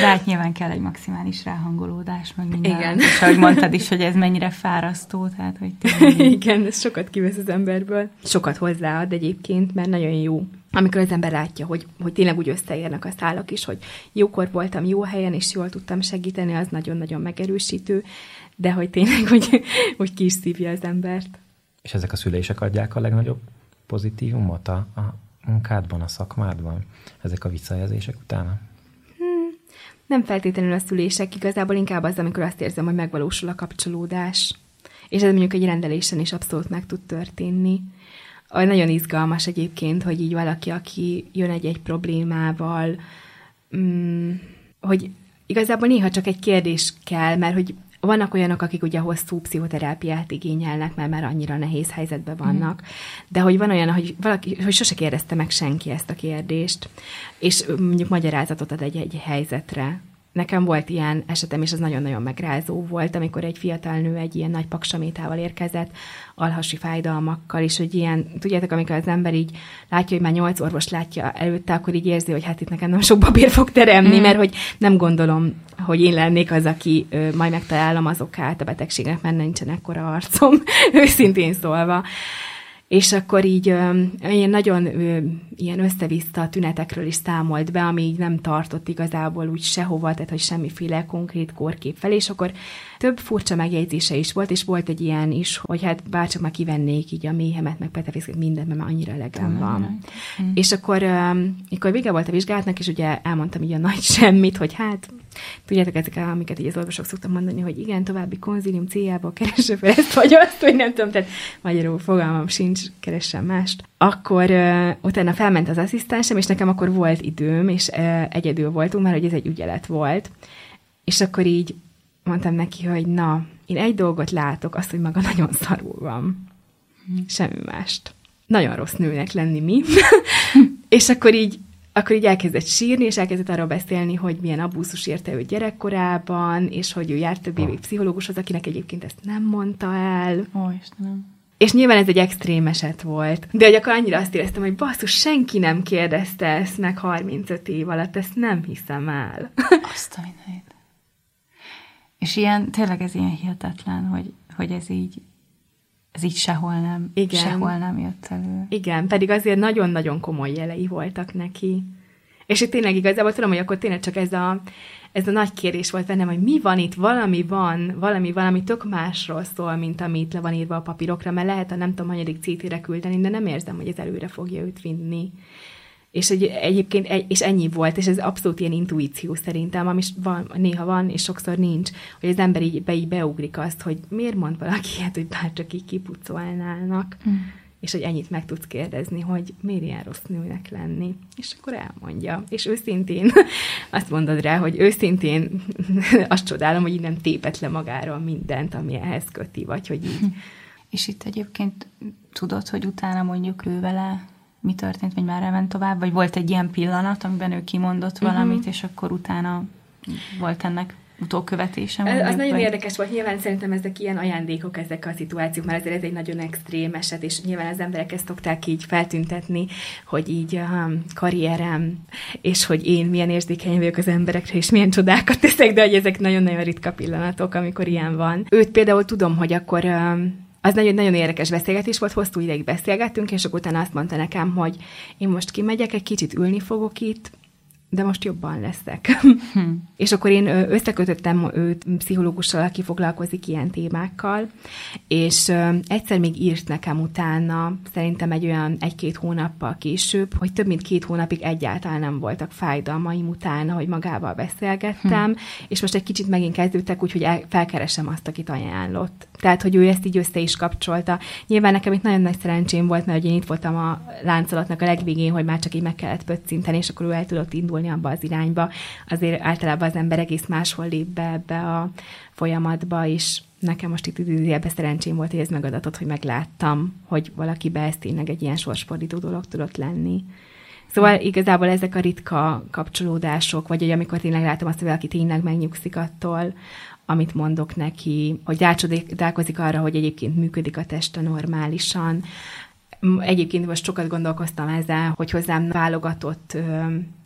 De hát nyilván kell egy maximális ráhangolódás, meg minden. Igen. És ahogy mondtad is, hogy ez mennyire fárasztó, tehát hogy tényleg... Igen, ez sokat kivesz az emberből. Sokat hozzáad egyébként, mert nagyon jó amikor az ember látja, hogy, hogy tényleg úgy összeérnek a szálak is, hogy jókor voltam jó helyen, és jól tudtam segíteni, az nagyon-nagyon megerősítő, de hogy tényleg, hogy, hogy ki is szívja az embert. És ezek a szülések adják a legnagyobb pozitívumot a, a munkádban, a szakmádban, ezek a visszajelzések utána? Nem feltétlenül a szülések, igazából inkább az, amikor azt érzem, hogy megvalósul a kapcsolódás. És ez mondjuk egy rendelésen is abszolút meg tud történni. Nagyon izgalmas egyébként, hogy így valaki, aki jön egy-egy problémával, mm, hogy igazából néha csak egy kérdés kell, mert hogy vannak olyanok, akik ugye hosszú pszichoterápiát igényelnek, mert már annyira nehéz helyzetben vannak, mm. de hogy van olyan, hogy valaki, hogy sose kérdezte meg senki ezt a kérdést, és mondjuk magyarázatot ad egy-egy helyzetre, nekem volt ilyen esetem, és az nagyon-nagyon megrázó volt, amikor egy fiatal nő egy ilyen nagy paksamétával érkezett, alhasi fájdalmakkal, és hogy ilyen, tudjátok, amikor az ember így látja, hogy már nyolc orvos látja előtte, akkor így érzi, hogy hát itt nekem nem sok papír fog teremni, mm. mert hogy nem gondolom, hogy én lennék az, aki ö, majd megtalálom az okát a betegségnek, mert nincsen ekkora arcom, őszintén szólva és akkor így ilyen nagyon ilyen összeviszta tünetekről is számolt be, ami így nem tartott igazából úgy sehova, tehát hogy semmiféle konkrét kórkép felé, és akkor több furcsa megjegyzése is volt, és volt egy ilyen is, hogy hát bárcsak már kivennék így a méhemet, meg petefiszket, mindent, mert már annyira elegem van. Mm. És akkor, amikor vége volt a vizsgálatnak, és ugye elmondtam így a nagy semmit, hogy hát Tudjátok, ezek, amiket így az orvosok szoktam mondani, hogy igen, további konzilium céljából kereső fel ezt vagy azt, hogy nem tudom, tehát magyarul fogalmam sincs, keressem mást. Akkor uh, utána felment az asszisztensem, és nekem akkor volt időm, és uh, egyedül voltunk, mert hogy ez egy ügyelet volt. És akkor így mondtam neki, hogy na, én egy dolgot látok, azt, hogy maga nagyon szarul van. Semmi mást. Nagyon rossz nőnek lenni mi. és akkor így akkor így elkezdett sírni, és elkezdett arról beszélni, hogy milyen abúzus érte ő gyerekkorában, és hogy ő járt több évig pszichológushoz, akinek egyébként ezt nem mondta el. Ó, Istenem. És nyilván ez egy extrém eset volt. De hogy akkor annyira azt éreztem, hogy basszus, senki nem kérdezte ezt meg 35 év alatt, ezt nem hiszem el. Azt a mindenit. És ilyen, tényleg ez ilyen hihetetlen, hogy, hogy ez így ez így sehol nem, Igen. sehol nem jött elő. Igen, pedig azért nagyon-nagyon komoly jelei voltak neki. És itt tényleg igazából tudom, hogy akkor tényleg csak ez a, ez a nagy kérés volt bennem, hogy mi van itt, valami van, valami, valami tök másról szól, mint amit le van írva a papírokra, mert lehet a nem tudom, hanyadik CT-re küldeni, de nem érzem, hogy ez előre fogja őt vinni. És egy, egyébként egy, és ennyi volt, és ez abszolút ilyen intuíció szerintem, ami van, néha van, és sokszor nincs, hogy az ember így, be, így beugrik azt, hogy miért mond valaki ilyet, hogy bárcsak így kipucolnának, mm. és hogy ennyit meg tudsz kérdezni, hogy miért ilyen rossz nőnek lenni. És akkor elmondja. És őszintén azt mondod rá, hogy őszintén azt csodálom, hogy így nem tépet le magáról mindent, ami ehhez köti, vagy hogy így. És itt egyébként tudod, hogy utána mondjuk ő vele mi történt, vagy már elment tovább, vagy volt egy ilyen pillanat, amiben ő kimondott uh-huh. valamit, és akkor utána volt ennek utókövetése. Mondjuk, az nagyon vagy... érdekes volt, nyilván szerintem ezek ilyen ajándékok, ezek a szituációk, mert azért ez egy nagyon extrém eset, és nyilván az emberek ezt szokták így feltüntetni, hogy így a karrierem, és hogy én milyen érzékeny vagyok az emberekre, és milyen csodákat teszek, de hogy ezek nagyon-nagyon ritka pillanatok, amikor ilyen van. Őt például tudom, hogy akkor az nagyon, nagyon érdekes beszélgetés volt, hosszú ideig beszélgettünk, és akkor utána azt mondta nekem, hogy én most kimegyek, egy kicsit ülni fogok itt, de most jobban leszek. Hm. és akkor én összekötöttem őt pszichológussal, aki foglalkozik ilyen témákkal, és egyszer még írt nekem utána, szerintem egy olyan egy-két hónappal később, hogy több mint két hónapig egyáltalán nem voltak fájdalmaim utána, hogy magával beszélgettem, hm. és most egy kicsit megint kezdődtek, úgyhogy felkeresem azt, akit ajánlott. Tehát, hogy ő ezt így össze is kapcsolta. Nyilván nekem itt nagyon nagy szerencsém volt, mert én itt voltam a láncolatnak a legvégén, hogy már csak így meg kellett pöccinteni, és akkor ő el tudott indulni abba az irányba. Azért általában az ember egész máshol lép be ebbe a folyamatba, és nekem most itt időzőjelbe szerencsém volt, hogy ez megadatott, hogy megláttam, hogy valakibe ez tényleg egy ilyen sorsfordító dolog tudott lenni. Szóval igazából ezek a ritka kapcsolódások, vagy hogy amikor tényleg látom azt, hogy valaki tényleg megnyugszik attól, amit mondok neki, hogy rácsodálkozik arra, hogy egyébként működik a teste normálisan. Egyébként most sokat gondolkoztam ezzel, hogy hozzám válogatott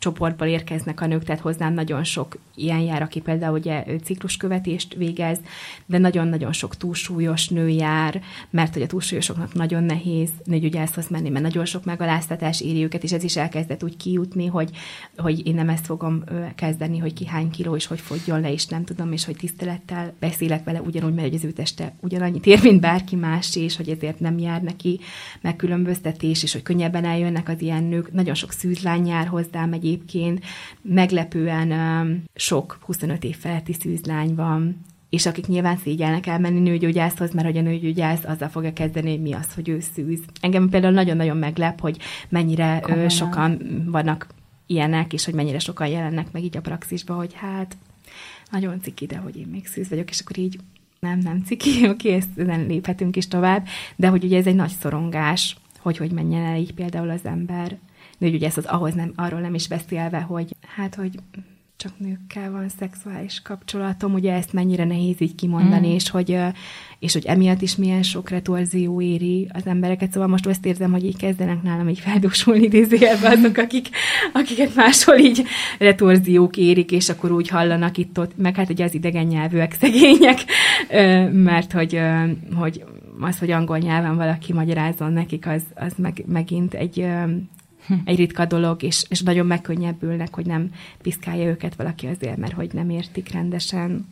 csoportból érkeznek a nők, tehát hozzám nagyon sok ilyen jár, aki például ugye cikluskövetést végez, de nagyon-nagyon sok túlsúlyos nő jár, mert hogy a túlsúlyosoknak nagyon nehéz nőgyógyászhoz menni, mert nagyon sok megaláztatás éri őket, és ez is elkezdett úgy kijutni, hogy, hogy én nem ezt fogom kezdeni, hogy ki hány kiló, és hogy fogjon le, és nem tudom, és hogy tisztelettel beszélek vele ugyanúgy, mert az ő teste ugyanannyit ér, mint bárki más, és hogy ezért nem jár neki megkülönböztetés, és hogy könnyebben eljönnek az ilyen nők. Nagyon sok szűzlány jár hozzám egyébként, meglepően sok 25 év feletti szűzlány van, és akik nyilván szégyelnek elmenni nőgyógyászhoz, mert hogy a nőgyógyász azzal fogja kezdeni, hogy mi az, hogy ő szűz. Engem például nagyon-nagyon meglep, hogy mennyire Komolyan. sokan vannak ilyenek, és hogy mennyire sokan jelennek meg így a praxisba, hogy hát nagyon ciki, de hogy én még szűz vagyok, és akkor így nem, nem ciki, oké, ezt nem léphetünk is tovább, de hogy ugye ez egy nagy szorongás, hogy hogy menjen el így például az ember. Nőgyógyász az ahhoz nem, arról nem is beszélve, hogy hát, hogy csak nőkkel van szexuális kapcsolatom, ugye ezt mennyire nehéz így kimondani, mm. és, hogy, és hogy emiatt is milyen sok retorzió éri az embereket, szóval most azt érzem, hogy így kezdenek nálam így feldúsulni idézőjelben azok, akik, akiket máshol így retorziók érik, és akkor úgy hallanak itt-ott, meg hát ugye az idegen nyelvűek szegények, mert hogy, hogy az, hogy angol nyelven valaki magyarázzon nekik, az, az meg, megint egy egy ritka dolog, és, és nagyon megkönnyebbülnek, hogy nem piszkálja őket valaki azért, mert hogy nem értik rendesen.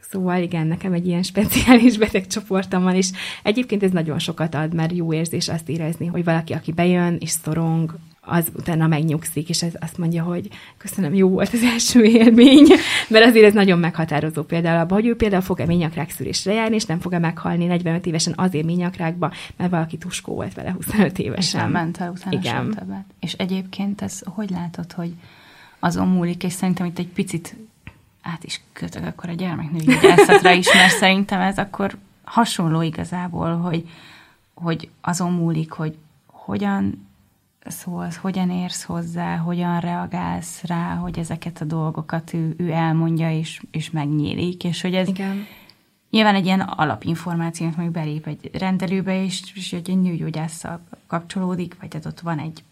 Szóval igen, nekem egy ilyen speciális betegcsoportom van, és egyébként ez nagyon sokat ad, mert jó érzés azt érezni, hogy valaki, aki bejön és szorong, az utána megnyugszik, és ez azt mondja, hogy köszönöm, jó volt az első élmény, mert azért ez nagyon meghatározó például abban, hogy ő például fog-e ményakrák szűrésre járni, és nem fog-e meghalni 45 évesen azért ményakrákba, mert valaki tuskó volt vele 25 évesen. És ment el utána Igen. Többet. És egyébként ez hogy látod, hogy azon múlik, és szerintem itt egy picit át is kötök akkor a gyermeknői gyászatra is, mert szerintem ez akkor hasonló igazából, hogy, hogy azon múlik, hogy hogyan szólsz, hogyan érsz hozzá, hogyan reagálsz rá, hogy ezeket a dolgokat ő, ő elmondja és, és megnyílik, és hogy ez Igen. nyilván egy ilyen alapinformációt mondjuk belép egy rendelőbe, és, és egy nőgyógyásszal kapcsolódik, vagy hát ott van egy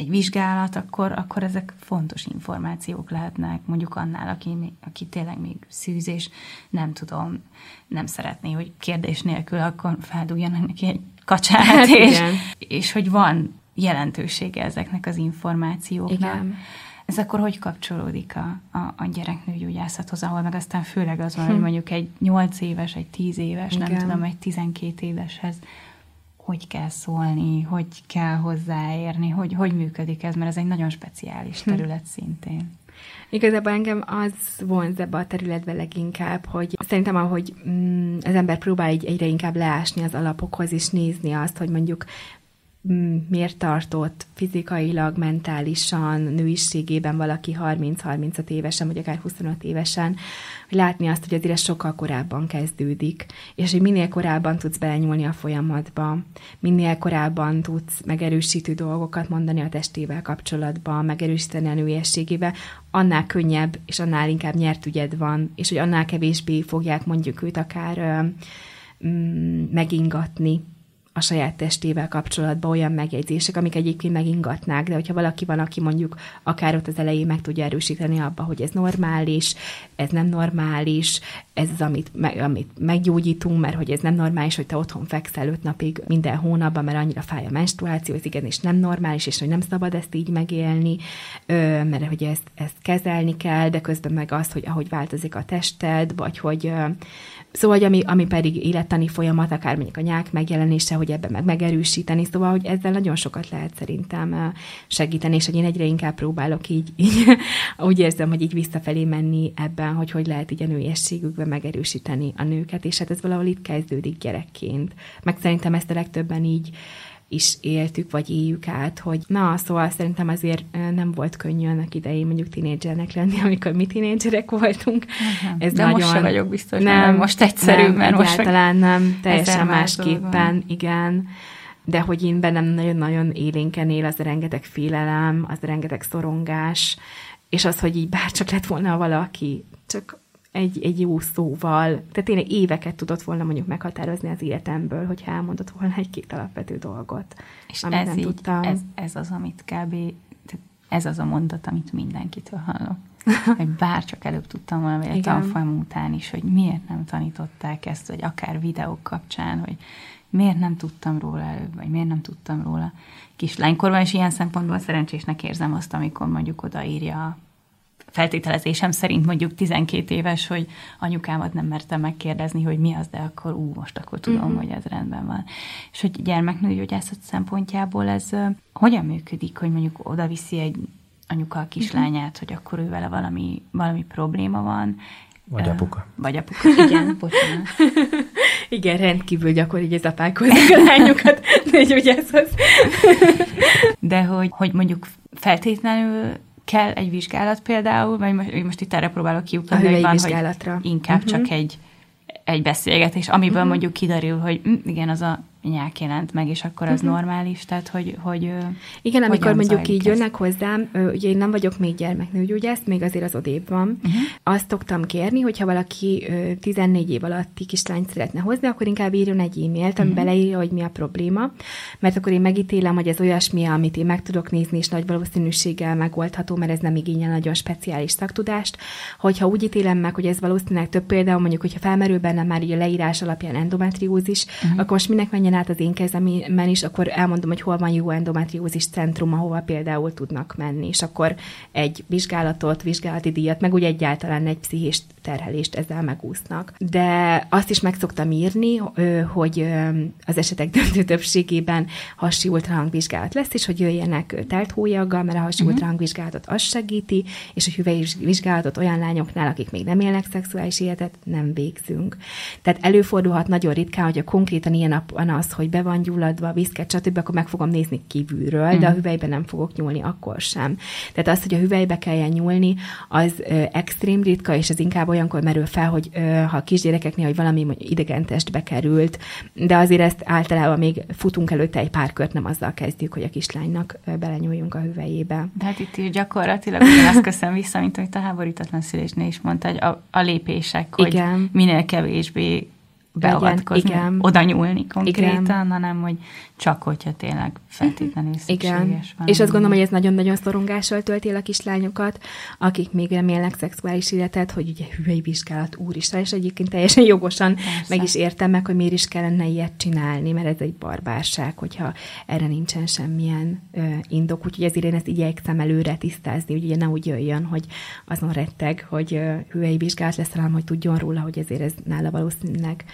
egy vizsgálat, akkor, akkor ezek fontos információk lehetnek, mondjuk annál, aki, aki tényleg még szűz, és nem tudom, nem szeretné, hogy kérdés nélkül akkor feldújjanak neki egy kacsát, hát és, és hogy van jelentősége ezeknek az információknak. Igen. Ez akkor hogy kapcsolódik a, a, a gyereknőgyógyászathoz, ahol meg aztán főleg az van, hm. hogy mondjuk egy 8 éves, egy 10 éves, Igen. nem tudom, egy 12 éveshez hogy kell szólni, hogy kell hozzáérni, hogy, hogy működik ez, mert ez egy nagyon speciális hm. terület hm. szintén. Igazából engem az vonz ebbe a területbe leginkább, hogy szerintem ahogy mm, az ember próbál így egyre inkább leásni az alapokhoz, és nézni azt, hogy mondjuk miért tartott fizikailag, mentálisan, nőiségében valaki 30-35 évesen, vagy akár 25 évesen, hogy látni azt, hogy azért ez sokkal korábban kezdődik, és hogy minél korábban tudsz belenyúlni a folyamatba, minél korábban tudsz megerősítő dolgokat mondani a testével kapcsolatban, megerősíteni a nőiességével, annál könnyebb, és annál inkább nyert ügyed van, és hogy annál kevésbé fogják mondjuk őt akár megingatni, a saját testével kapcsolatban olyan megjegyzések, amik egyébként megingatnák, de hogyha valaki van, aki mondjuk akár ott az elején meg tudja erősíteni abba, hogy ez normális, ez nem normális, ez az, amit, me, amit meggyógyítunk, mert hogy ez nem normális, hogy te otthon fekszel öt napig minden hónapban, mert annyira fáj a menstruáció, ez igen, és nem normális, és hogy nem szabad ezt így megélni, mert hogy ezt, ezt kezelni kell, de közben meg az, hogy ahogy változik a tested, vagy hogy Szóval, hogy ami, ami pedig élettani folyamat, akár mondjuk a nyák megjelenése, hogy ebben meg megerősíteni, szóval, hogy ezzel nagyon sokat lehet szerintem segíteni, és hogy én egyre inkább próbálok így, így úgy érzem, hogy így visszafelé menni ebben, hogy hogy lehet így a nőiességükben megerősíteni a nőket, és hát ez valahol itt kezdődik gyerekként. Meg szerintem ezt a legtöbben így is éltük, vagy éljük át, hogy na, szóval szerintem azért nem volt könnyű annak idején mondjuk tinédzsernek lenni, amikor mi tinédzserek voltunk. Uh-huh. Ez De nagyon... most sem vagyok biztos, nem, most egyszerű, nem, mert most egyáltalán nem, teljesen másképpen, igen de hogy én bennem nagyon-nagyon élénken él az a rengeteg félelem, az a rengeteg szorongás, és az, hogy így bárcsak lett volna valaki, csak egy, egy jó szóval, tehát tényleg éveket tudott volna mondjuk meghatározni az életemből, hogy elmondott volna egy-két alapvető dolgot, És amit ez nem így, tudtam. Ez, ez az, amit kb. ez az a mondat, amit mindenkitől hallok. hogy bárcsak előbb tudtam volna, vagy a tanfolyam után is, hogy miért nem tanították ezt, vagy akár videók kapcsán, hogy miért nem tudtam róla előbb, vagy miért nem tudtam róla kislánykorban, és ilyen szempontból szerencsésnek érzem azt, amikor mondjuk odaírja feltételezésem szerint mondjuk 12 éves, hogy anyukámat nem mertem megkérdezni, hogy mi az, de akkor ú, most akkor tudom, mm-hmm. hogy ez rendben van. És hogy gyermeknőgyógyászat szempontjából ez hogyan működik, hogy mondjuk oda viszi egy anyuka a kislányát, mm-hmm. hogy akkor ő vele valami, valami probléma van, vagy apuka. Vagy apuka, igen, bocsánat. igen, rendkívül gyakori, hogy ez apák hozzák a lányokat nőgyógyászhoz. De hogy, hogy mondjuk feltétlenül kell egy vizsgálat például, vagy most, itt erre próbálok kiutatni, hogy van, vizsgálatra. hogy inkább uh-huh. csak egy, egy beszélgetés, amiből uh-huh. mondjuk kiderül, hogy hm, igen, az a nyák jelent meg, és akkor az uh-huh. normális, tehát hogy, hogy Igen, amikor mondjuk így ezt? jönnek hozzám, ugye én nem vagyok még gyermeknőgyógyász, még azért az odébb van. Uh-huh. Azt szoktam kérni, hogyha valaki 14 év alatti kislányt szeretne hozni, akkor inkább írjon egy e-mailt, ami uh-huh. beleírja, hogy mi a probléma, mert akkor én megítélem, hogy ez olyasmi, amit én meg tudok nézni, és nagy valószínűséggel megoldható, mert ez nem igényel nagyon speciális szaktudást. Hogyha úgy ítélem meg, hogy ez valószínűleg több például, mondjuk, hogyha felmerül benne már így a leírás alapján endometriózis, uh-huh. akkor most minek menjen át az én kezemen is, akkor elmondom, hogy hol van jó endometriózis centrum, ahova például tudnak menni, és akkor egy vizsgálatot, vizsgálati díjat, meg úgy egyáltalán egy pszichés terhelést ezzel megúsznak. De azt is meg szoktam írni, hogy az esetek döntő többségében hasi ultrahangvizsgálat lesz, és hogy jöjjenek telt hólyaggal, mert a hasi uh-huh. ultrahangvizsgálatot az segíti, és a hüvely vizsgálatot olyan lányoknál, akik még nem élnek szexuális életet, nem végzünk. Tehát előfordulhat nagyon ritkán, hogy a konkrétan ilyen az, hogy be van gyulladva, viszket, stb., akkor meg fogom nézni kívülről, uh-huh. de a mhm. hüvelybe nem fogok nyúlni akkor sem. Tehát az, hogy a hüvelybe kelljen nyúlni, az extrém ritka, és ez inkább olyankor merül fel, hogy ha a kisgyerekeknél, hogy valami idegen testbe került, de azért ezt általában még futunk előtte egy pár kört, nem azzal kezdjük, hogy a kislánynak belenyúljunk a hüvelyébe. De hát itt is gyakorlatilag ugyanazt köszönöm vissza, mint amit a háborítatlan szülésnél is mondta, hogy a, a lépések, hogy Igen. minél kevésbé beavatkozni, igen, oda nyúlni konkrétan, igen. hanem hogy csak hogyha tényleg feltétlenül szükséges Igen. van. És azt gondolom, hogy ez nagyon-nagyon szorongással tölti a kislányokat, akik még remélnek szexuális életet, hogy ugye hüvei vizsgálat úristen, és egyébként teljesen jogosan Persze. meg is értem meg, hogy miért is kellene ilyet csinálni, mert ez egy barbárság, hogyha erre nincsen semmilyen ö, indok, úgyhogy ezért én ezt igyekszem előre tisztázni, hogy ugye ne úgy jöjjön, hogy azon retteg, hogy ö, hüvei vizsgálat lesz, hanem hogy tudjon róla, hogy ezért ez nála valószínűleg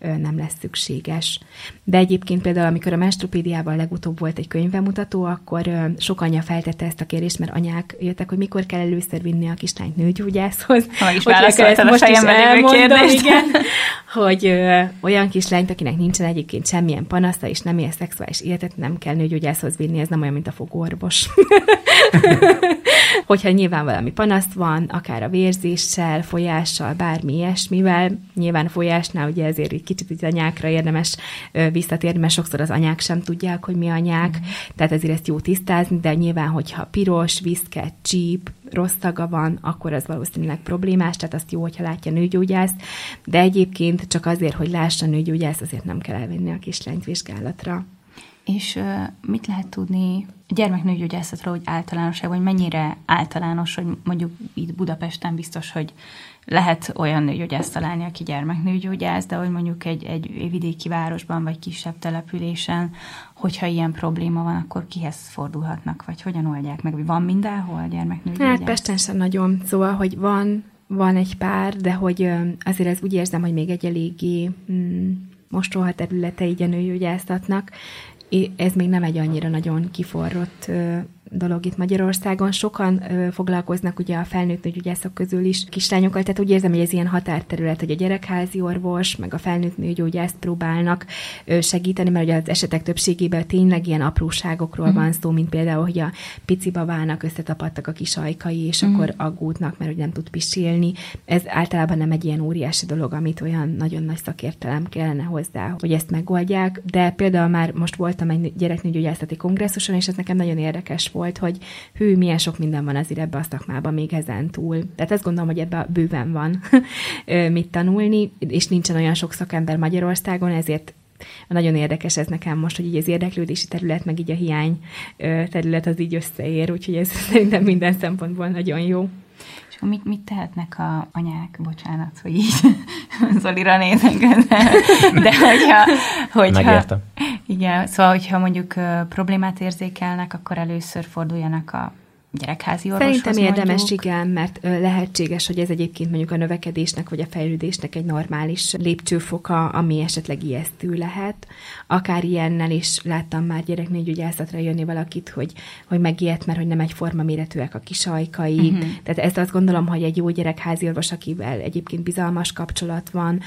nem lesz szükséges. De egyébként például, amikor a menstropédiával legutóbb volt egy könyvemutató, akkor sok anya feltette ezt a kérdést, mert anyák jöttek, hogy mikor kell először vinni a kislányt nőgyógyászhoz. Ha is válaszoltad a fejemben kérdést. Igen, hogy ö, olyan kislányt, akinek nincsen egyébként semmilyen panasza, és nem él szexuális életet, nem kell nőgyógyászhoz vinni, ez nem olyan, mint a fogorvos. Hogyha nyilván valami panasz van, akár a vérzéssel, folyással, bármi ilyesmivel, nyilván a folyásnál ugye ezért kicsit az anyákra érdemes visszatérni, mert sokszor az anyák sem tudják, hogy mi anyák, mm. tehát ezért ezt jó tisztázni, de nyilván, hogyha piros, viszket, csíp, rossz szaga van, akkor az valószínűleg problémás, tehát azt jó, hogyha látja nőgyógyász, de egyébként csak azért, hogy lássa nőgyógyász, azért nem kell elvinni a kislányt vizsgálatra. És uh, mit lehet tudni a gyermeknőgyógyászatról, hogy általánosság, vagy mennyire általános, hogy mondjuk itt Budapesten biztos, hogy lehet olyan nőgyógyászt találni, aki gyermeknőgyógyász, de hogy mondjuk egy, egy vidéki városban, vagy kisebb településen, hogyha ilyen probléma van, akkor kihez fordulhatnak, vagy hogyan oldják meg? Van mindenhol gyermeknőgyógyász? Hát Pesten sem nagyon, szóval, hogy van, van egy pár, de hogy azért ez úgy érzem, hogy még egy eléggé mm, mostoha területe így a nőgyógyászatnak. Ez még nem egy annyira nagyon kiforrott dolog itt Magyarországon. Sokan ö, foglalkoznak ugye a felnőtt nőgyógyászok közül is kislányokkal, tehát úgy érzem, hogy ez ilyen határterület, hogy a gyerekházi orvos, meg a felnőtt nőgyógyászt próbálnak ö, segíteni, mert ugye az esetek többségében tényleg ilyen apróságokról uh-huh. van szó, mint például, hogy a pici babának összetapadtak a kis ajkai, és uh-huh. akkor aggódnak, mert hogy nem tud pisilni. Ez általában nem egy ilyen óriási dolog, amit olyan nagyon nagy szakértelem kellene hozzá, hogy ezt megoldják, de például már most voltam egy gyereknőgyógyászati kongresszuson, és ez nekem nagyon érdekes volt, volt, hogy hű, milyen sok minden van azért ebbe a szakmában még ezen túl. Tehát azt gondolom, hogy ebbe bőven van mit tanulni, és nincsen olyan sok szakember Magyarországon, ezért nagyon érdekes ez nekem most, hogy így az érdeklődési terület, meg így a hiány terület az így összeér, úgyhogy ez szerintem minden szempontból nagyon jó. Mit, mit tehetnek a anyák, bocsánat, hogy így Zolira nézek, de, de hogyha, hogyha, Megértem. Igen, szóval, hogyha mondjuk problémát érzékelnek, akkor először forduljanak a gyerekházi orvoshoz Szerintem érdemes, mondjuk. igen, mert lehetséges, hogy ez egyébként mondjuk a növekedésnek vagy a fejlődésnek egy normális lépcsőfoka, ami esetleg ijesztő lehet. Akár ilyennel is láttam már gyereknőgyógyászatra jönni valakit, hogy, hogy megijedt, mert hogy nem egyforma méretűek a kisajkai. Uh-huh. Tehát ezt azt gondolom, hogy egy jó gyerekházi orvos, akivel egyébként bizalmas kapcsolat van,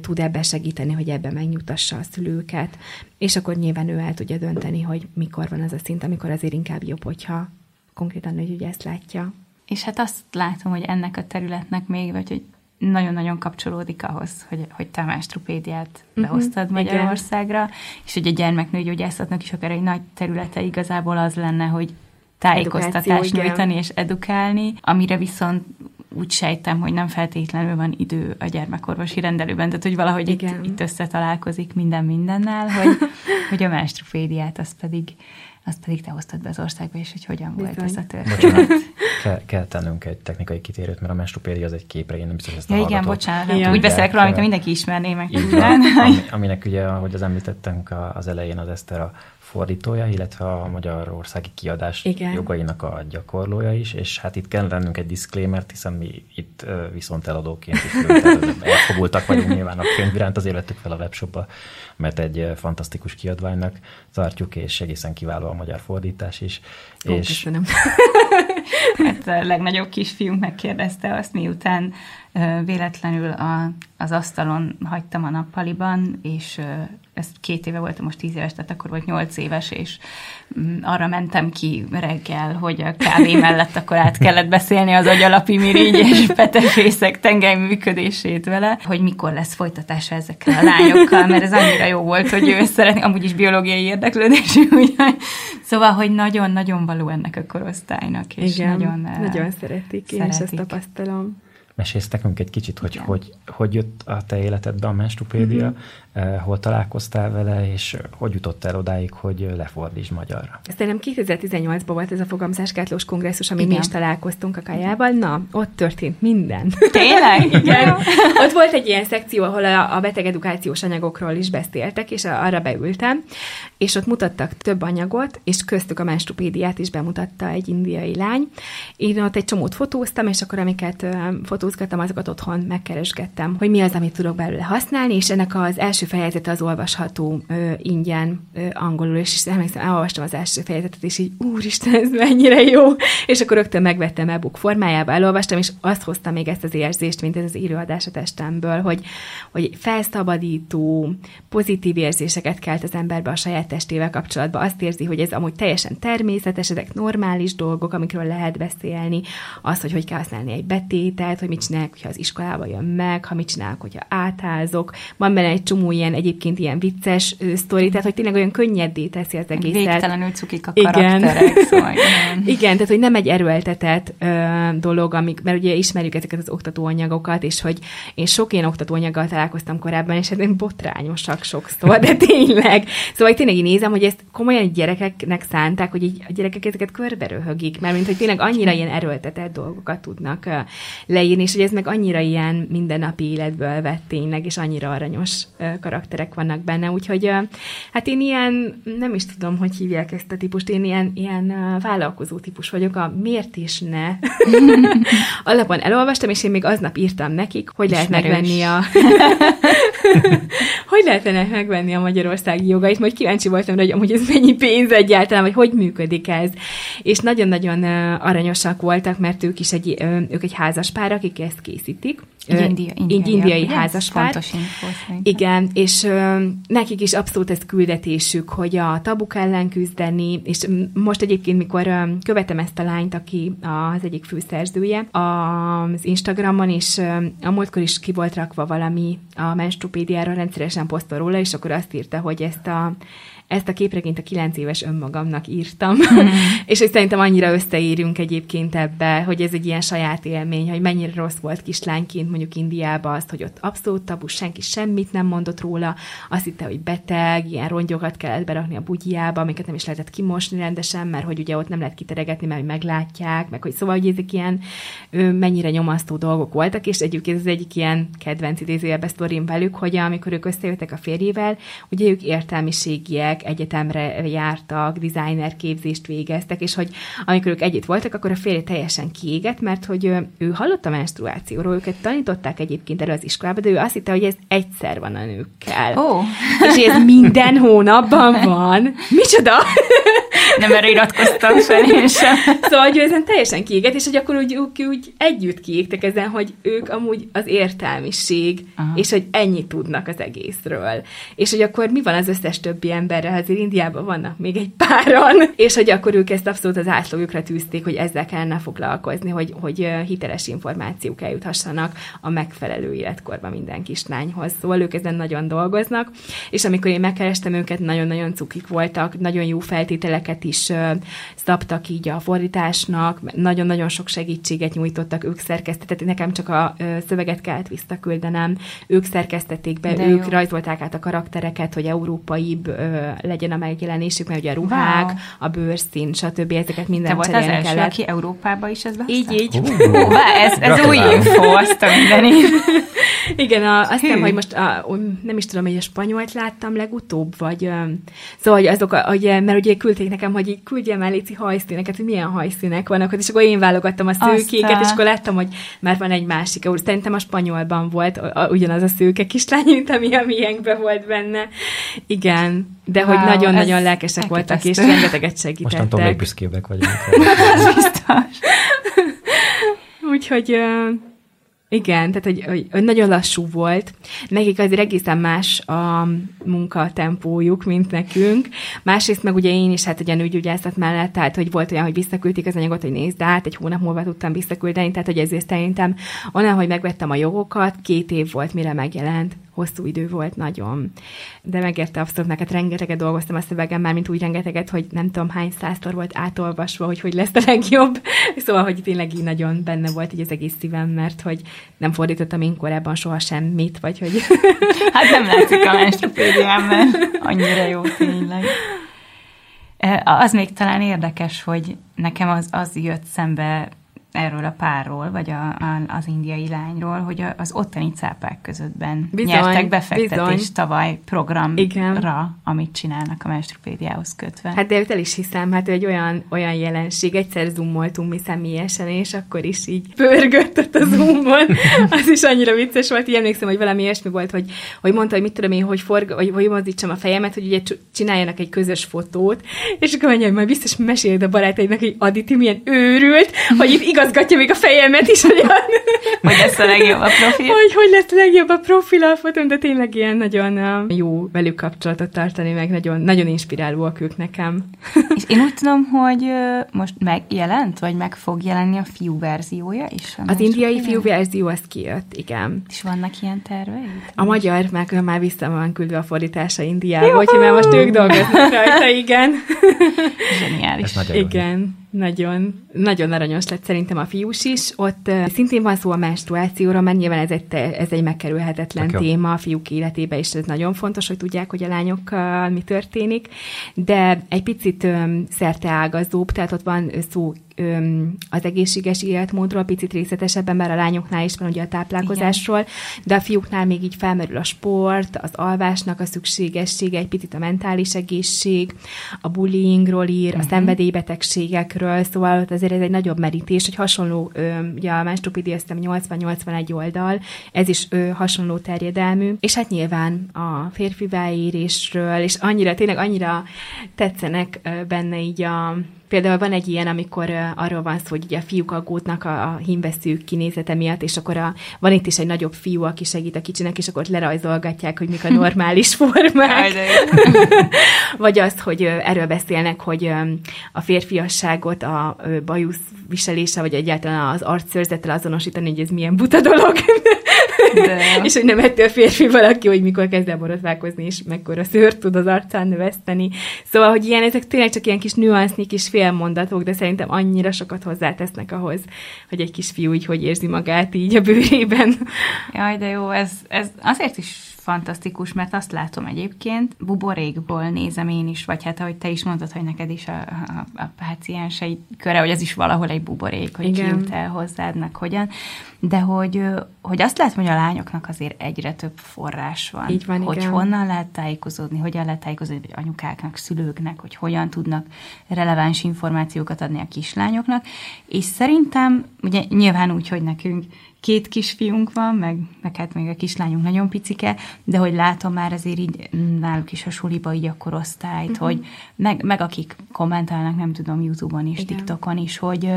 tud ebbe segíteni, hogy ebbe megnyugtassa a szülőket, és akkor nyilván ő el tudja dönteni, hogy mikor van az a szint, amikor azért inkább jobb, hogyha konkrétan ezt látja. És hát azt látom, hogy ennek a területnek még, vagy hogy nagyon-nagyon kapcsolódik ahhoz, hogy, hogy te a menstrupédiát uh-huh, behoztad Magyarországra, igen. és hogy a gyermeknőgyógyászatnak is akár egy nagy területe igazából az lenne, hogy tájékoztatást nyújtani és edukálni, amire viszont úgy sejtem, hogy nem feltétlenül van idő a gyermekorvosi rendelőben, tehát hogy valahogy itt, itt összetalálkozik minden mindennel, hogy, hogy a menstrufédiát azt pedig azt pedig te hoztad be az országba, és hogy hogyan Bizony. volt ez a történet. Bocsánat, kell, kell tennünk egy technikai kitérőt, mert a menstrupédia az egy képre, én nem biztos, hogy ezt ja, igen, bocsánat, ja. úgy beszélek róla, amit mindenki ismerné meg. Így van, ami, aminek ugye, ahogy az említettünk az elején, az Eszter a fordítója, illetve a magyarországi kiadás Igen. jogainak a gyakorlója is, és hát itt kell lennünk egy disclaimer hiszen mi itt viszont eladóként is elfogultak vagyunk nyilván a könyv iránt, azért vettük fel a webshopba, mert egy fantasztikus kiadványnak tartjuk, és egészen kiváló a magyar fordítás is. Ó, és... Köszönöm. hát a legnagyobb kisfiunk megkérdezte azt, miután véletlenül a, az asztalon hagytam a nappaliban, és ez két éve voltam, most tíz éves, tehát akkor volt nyolc éves, és mm, arra mentem ki reggel, hogy a kávé mellett akkor át kellett beszélni az agyalapi mirigy és petefészek tengely működését vele, hogy mikor lesz folytatása ezekkel a lányokkal, mert ez annyira jó volt, hogy ő szeretné, amúgy is biológiai érdeklődésű, úgyhogy szóval, hogy nagyon-nagyon való ennek a korosztálynak, és Igen, nagyon, nagyon szeretik, én szeretik. is ezt tapasztalom. Mesélsz nekünk egy kicsit, hogy, hogy hogy jött a te életedbe a menstrupédia, uh-huh. Eh, hol találkoztál vele, és hogy jutott el odáig, hogy lefordíts magyarra? Szerintem 2018-ban volt ez a fogamzáskátlós kongresszus, ami mi is találkoztunk a kajával. Na, ott történt minden. Tényleg? Igen. ott volt egy ilyen szekció, ahol a, a betegedukációs anyagokról is beszéltek, és arra beültem, és ott mutattak több anyagot, és köztük a menstrupédiát is bemutatta egy indiai lány. Én ott egy csomót fotóztam, és akkor amiket fotózgattam, azokat otthon megkeresgettem, hogy mi az, amit tudok belőle használni, és ennek az első fejezete az olvasható ö, ingyen ö, angolul, és, és emlékszem, elolvastam az első fejezetet, és így, úristen, ez mennyire jó, és akkor rögtön megvettem e-book formájába, elolvastam, és azt hozta még ezt az érzést, mint ez az írőadás a testemből, hogy, hogy felszabadító, pozitív érzéseket kelt az emberbe a saját testével kapcsolatban, azt érzi, hogy ez amúgy teljesen természetes, ezek normális dolgok, amikről lehet beszélni, az, hogy hogy kell használni egy betétet, hogy mit csinálok, hogyha az iskolába jön meg, ha mit csinálok, hogyha átázok, van benne egy csomó ilyen egyébként ilyen vicces sztori, tehát hogy tényleg olyan könnyedé teszi az egészet. Végtelenül cukik a karakterek, igen. szóval igen. igen, tehát hogy nem egy erőltetett ö, dolog, amik, mert ugye ismerjük ezeket az oktatóanyagokat, és hogy én sok ilyen oktatóanyaggal találkoztam korábban, és ezek botrányosak sokszor, de tényleg. Szóval tényleg én nézem, hogy ezt komolyan gyerekeknek szánták, hogy így a gyerekek ezeket körbe röhögik, mert mint hogy tényleg annyira ilyen erőltetett dolgokat tudnak leírni, és hogy ez meg annyira ilyen mindennapi életből vett tényleg, és annyira aranyos karakterek vannak benne, úgyhogy hát én ilyen, nem is tudom, hogy hívják ezt a típust, én ilyen, ilyen vállalkozó típus vagyok, a miért is ne. Alapon elolvastam, és én még aznap írtam nekik, hogy Ismerős. lehet megvenni a hogy lehetne megvenni a magyarországi jogait, majd kíváncsi voltam, hogy amúgy ez mennyi pénz egyáltalán, vagy hogy működik ez. És nagyon-nagyon aranyosak voltak, mert ők is egy, ők egy házas pár, akik ezt készítik. Egy india, indiai, indiai, indiai házas pár. Igen, és nekik is abszolút ez küldetésük, hogy a tabuk ellen küzdeni, és most egyébként, mikor követem ezt a lányt, aki az egyik főszerzője, az Instagramon, és a múltkor is ki volt rakva valami a menstrupédiára, rendszeresen posztol róla, és akkor azt írta, hogy ezt a ezt a képregényt a kilenc éves önmagamnak írtam, mm. és hogy szerintem annyira összeírjunk egyébként ebbe, hogy ez egy ilyen saját élmény, hogy mennyire rossz volt kislányként mondjuk Indiába azt, hogy ott abszolút tabu, senki semmit nem mondott róla, azt hitte, hogy beteg, ilyen rongyokat kellett berakni a bugyjába, amiket nem is lehetett kimosni rendesen, mert hogy ugye ott nem lehet kiteregetni, mert meglátják, meg hogy szóval, hogy ezek ilyen ő, mennyire nyomasztó dolgok voltak, és egyébként ez egyik ilyen kedvenc idézőjelbe sztorim velük, hogy amikor ők összejöttek a férjével, ugye ők értelmiségiek, gyerekek egyetemre jártak, designer képzést végeztek, és hogy amikor ők együtt voltak, akkor a férje teljesen kiégett, mert hogy ő, ő hallott a menstruációról, őket tanították egyébként erre az iskolába, de ő azt hitte, hogy ez egyszer van a nőkkel. Oh. És ez minden hónapban van. Micsoda? Nem erre iratkoztam fel én sem. Szóval, hogy ő ezen teljesen kiégett, és hogy akkor úgy, úgy, úgy együtt kiégtek ezen, hogy ők amúgy az értelmiség, Aha. és hogy ennyit tudnak az egészről. És hogy akkor mi van az összes többi emberrel, azért Indiában vannak még egy páran, és hogy akkor ők ezt abszolút az átlagukra tűzték, hogy ezzel kellene foglalkozni, hogy, hogy hiteles információk eljuthassanak a megfelelő életkorban minden kislányhoz. Szóval ők ezen nagyon dolgoznak, és amikor én megkerestem őket, nagyon-nagyon cukik voltak, nagyon jó feltételeket is szabtak így a fordításnak, nagyon-nagyon sok segítséget nyújtottak, ők szerkesztették, nekem csak a szöveget kellett visszaküldenem, ők szerkesztették be, De ők jó. rajzolták át a karaktereket, hogy európaibb legyen a megjelenésük, mert ugye a ruhák, wow. a bőrszín, stb. ezeket minden Te volt az első, kellett. aki Európába is ez Így, így. Uh, ez, ez új info, azt a mindenit. Igen, a, azt hiszem, hogy most a, nem is tudom, hogy a spanyolt láttam legutóbb, vagy szóval, hogy azok, hogy, mert ugye küldték nekem, hogy így küldjem el Léci hajszíneket, hogy milyen hajszínek vannak, és akkor én válogattam a szőkéket, Aztán... és akkor láttam, hogy már van egy másik. Szerintem a spanyolban volt ugyanaz a szőke kislány, mint ami a miénkben volt benne. Igen, de wow, hogy nagyon-nagyon lelkesek voltak, és rengeteget segítettek. Mostantól még büszkébbek vagyunk. biztos. Úgyhogy igen, tehát hogy, hogy, nagyon lassú volt. Nekik azért egészen más a munkatempójuk, mint nekünk. Másrészt meg ugye én is hát ugye nőgyógyászat mellett, tehát hogy volt olyan, hogy visszaküldték az anyagot, hogy nézd át, egy hónap múlva tudtam visszaküldeni, tehát hogy ezért szerintem onnan, hogy megvettem a jogokat, két év volt, mire megjelent hosszú idő volt nagyon. De megérte abszolút, neked rengeteget dolgoztam a szövegen, már mint úgy rengeteget, hogy nem tudom hány százszor volt átolvasva, hogy hogy lesz a legjobb. Szóval, hogy tényleg így nagyon benne volt így az egész szívem, mert hogy nem fordítottam én korábban soha semmit, vagy hogy... hát nem látszik a menstrupédiámban. Annyira jó tényleg. Az még talán érdekes, hogy nekem az, az jött szembe erről a párról, vagy a, a, az indiai lányról, hogy a, az ottani cápák közöttben bizony, nyertek befektetést bizony. tavaly programra, Igen. amit csinálnak a menstrupédiához kötve. Hát de el is hiszem, hát egy olyan, olyan jelenség, egyszer zoomoltunk mi személyesen, és akkor is így pörgött a zoomon. az is annyira vicces volt, így emlékszem, hogy valami ilyesmi volt, hogy, hogy mondta, hogy mit tudom én, hogy forg, vagy hogy mozdítsam a fejemet, hogy ugye csináljanak egy közös fotót, és akkor mondja, hogy majd biztos meséled a barátaidnak, hogy Aditi milyen őrült, hogy itt igazgatja még a fejemet is, hogy, hogy lesz a legjobb a profil. Hogy, hogy lesz a legjobb a profil a fotón, de tényleg ilyen nagyon jó velük kapcsolatot tartani, meg nagyon, nagyon inspirálóak ők nekem. És én úgy tudom, hogy most megjelent, vagy meg fog jelenni a fiú verziója is? Az indiai fiú verzió, az kijött, igen. És vannak ilyen terveid? A magyar meg már vissza van küldve a fordítása Indiába, úgyhogy már most ők dolgoznak rajta, igen. Zseniális. Igen nagyon, nagyon aranyos lett szerintem a fiús is. Ott uh, szintén van szó a menstruációra, mert nyilván ez egy, ez egy megkerülhetetlen Tök téma a fiúk életébe, és ez nagyon fontos, hogy tudják, hogy a lányokkal mi történik. De egy picit um, ágazóbb, tehát ott van szó az egészséges életmódról picit részletesebben, mert a lányoknál is van ugye a táplálkozásról, Igen. de a fiúknál még így felmerül a sport, az alvásnak a szükségessége, egy picit a mentális egészség, a bullyingról ír, uh-huh. a mhm. szenvedélybetegségekről, szóval ott azért ez egy nagyobb merítés, hogy hasonló, ugye a Menstrupidia 80-81 oldal, ez is hasonló terjedelmű, és hát nyilván a férfi beérésről, és annyira, tényleg annyira tetszenek benne így a Például van egy ilyen, amikor arról van szó, hogy ugye a fiúk aggódnak a, a hímvesző kinézete miatt, és akkor a, van itt is egy nagyobb fiú, aki segít a kicsinek, és akkor ott lerajzolgatják, hogy mik a normális formák. Vagy az, hogy erről beszélnek, hogy a férfiasságot a bajusz viselése, vagy egyáltalán az arcszőrzettel azonosítani, hogy ez milyen buta dolog. De... és hogy nem ettől férfi valaki, hogy mikor kezd el borotválkozni, és mekkora szőrt tud az arcán növeszteni. Szóval, hogy ilyen, ezek tényleg csak ilyen kis nüansznyi, kis félmondatok, de szerintem annyira sokat hozzátesznek ahhoz, hogy egy kis fiú így hogy érzi magát így a bőrében. Jaj, de jó, ez, ez azért is fantasztikus, mert azt látom egyébként, buborékból nézem én is, vagy hát ahogy te is mondtad, hogy neked is a, a, a páciensei köre, hogy ez is valahol egy buborék, hogy Igen. ki jut el hozzád, meg hogyan, de hogy, hogy azt látom, hogy a lányoknak azért egyre több forrás van. Így van, hogy igen. honnan lehet tájékozódni, hogyan lehet tájékozódni, vagy anyukáknak, szülőknek, hogy hogyan tudnak releváns információkat adni a kislányoknak, és szerintem, ugye nyilván úgy, hogy nekünk két kisfiunk van, meg, meg hát még a kislányunk nagyon picike, de hogy látom már azért így náluk is a suliba így a korosztályt, uh-huh. hogy meg, meg akik kommentálnak, nem tudom, Youtube-on is, Igen. TikTokon is, hogy,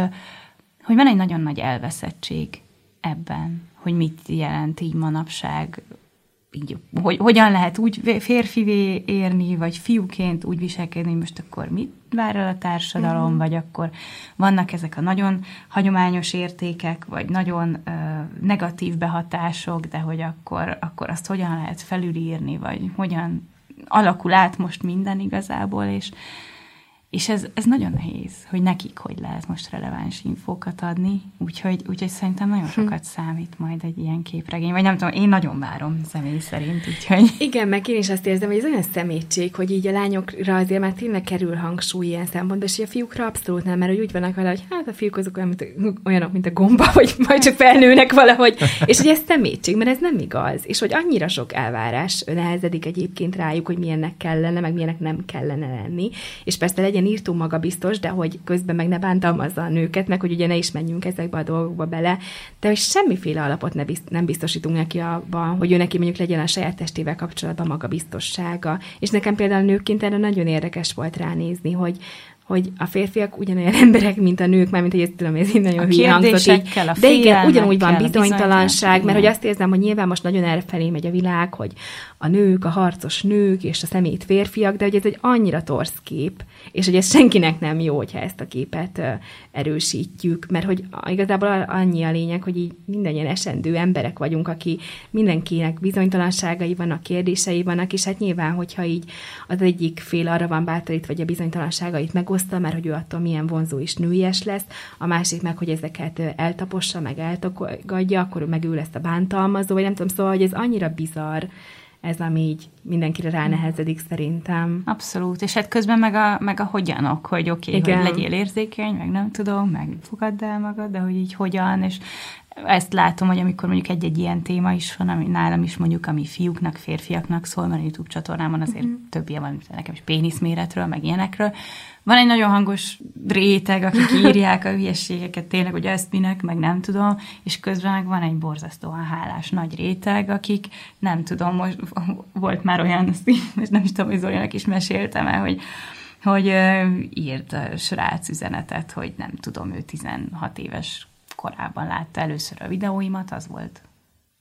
hogy van egy nagyon nagy elveszettség ebben, hogy mit jelent így manapság így, hogy hogyan lehet úgy férfivé érni, vagy fiúként úgy viselkedni, most akkor mit vár el a társadalom, uh-huh. vagy akkor vannak ezek a nagyon hagyományos értékek, vagy nagyon uh, negatív behatások, de hogy akkor, akkor azt hogyan lehet felülírni, vagy hogyan alakul át most minden igazából, és és ez, ez nagyon nehéz, hogy nekik hogy lehet most releváns infókat adni, úgyhogy, úgyhogy szerintem nagyon hm. sokat számít majd egy ilyen képregény, vagy nem tudom, én nagyon várom személy szerint, úgyhogy... Igen, meg én is azt érzem, hogy ez olyan szemétség, hogy így a lányokra azért már tényleg kerül hangsúly ilyen szempontból, és a fiúkra abszolút nem, mert hogy úgy vannak vele, hogy hát a fiúk azok olyan, mint a, olyanok, mint a gomba, vagy majd csak felnőnek valahogy, és hogy ez szemétség, mert ez nem igaz, és hogy annyira sok elvárás nehezedik egyébként rájuk, hogy milyennek kellene, meg milyennek nem kellene lenni, és persze legyen legyen írtó magabiztos, de hogy közben meg ne bántalmazza a nőket, meg hogy ugye ne is menjünk ezekbe a dolgokba bele, de hogy semmiféle alapot ne bizt, nem biztosítunk neki abban, hogy ő neki mondjuk legyen a saját testével kapcsolatban magabiztossága. És nekem például nőként erre nagyon érdekes volt ránézni, hogy hogy a férfiak ugyanolyan emberek, mint a nők, már mint hogy ezt tudom, ez így nagyon hülye hangzott így. De igen, ugyanúgy van bizonytalanság, mert hogy azt érzem, hogy nyilván most nagyon errefelé megy a világ, hogy a nők, a harcos nők és a szemét férfiak, de hogy ez egy annyira torsz kép, és hogy ez senkinek nem jó, hogyha ezt a képet erősítjük, mert hogy igazából annyi a lényeg, hogy így mindannyian esendő emberek vagyunk, aki mindenkinek bizonytalanságai vannak, kérdései vannak, és hát nyilván, hogyha így az egyik fél arra van bátorít, vagy a bizonytalanságait megoszta, mert hogy ő attól milyen vonzó és nőies lesz, a másik meg, hogy ezeket eltapossa, meg eltagadja, akkor meg ő lesz a bántalmazó, vagy nem tudom, szóval, hogy ez annyira bizarr, ez, ami így mindenkire ránehezedik szerintem. Abszolút, és hát közben meg a, meg a hogyanok, hogy oké, okay, hogy legyél érzékeny, meg nem tudom, meg fogadd el magad, de hogy így hogyan, és ezt látom, hogy amikor mondjuk egy-egy ilyen téma is van, ami nálam is mondjuk, ami fiúknak, férfiaknak szól, mert a YouTube csatornámon azért mm-hmm. több ilyen van, nekem is péniszméretről, meg ilyenekről. Van egy nagyon hangos réteg, akik írják a hülyességeket tényleg, hogy ezt minek, meg nem tudom, és közben meg van egy borzasztóan hálás nagy réteg, akik nem tudom, most volt már olyan, most nem is tudom, hogy Zolinak is meséltem el, hogy hogy írt a srác üzenetet, hogy nem tudom, ő 16 éves korában látta először a videóimat, az volt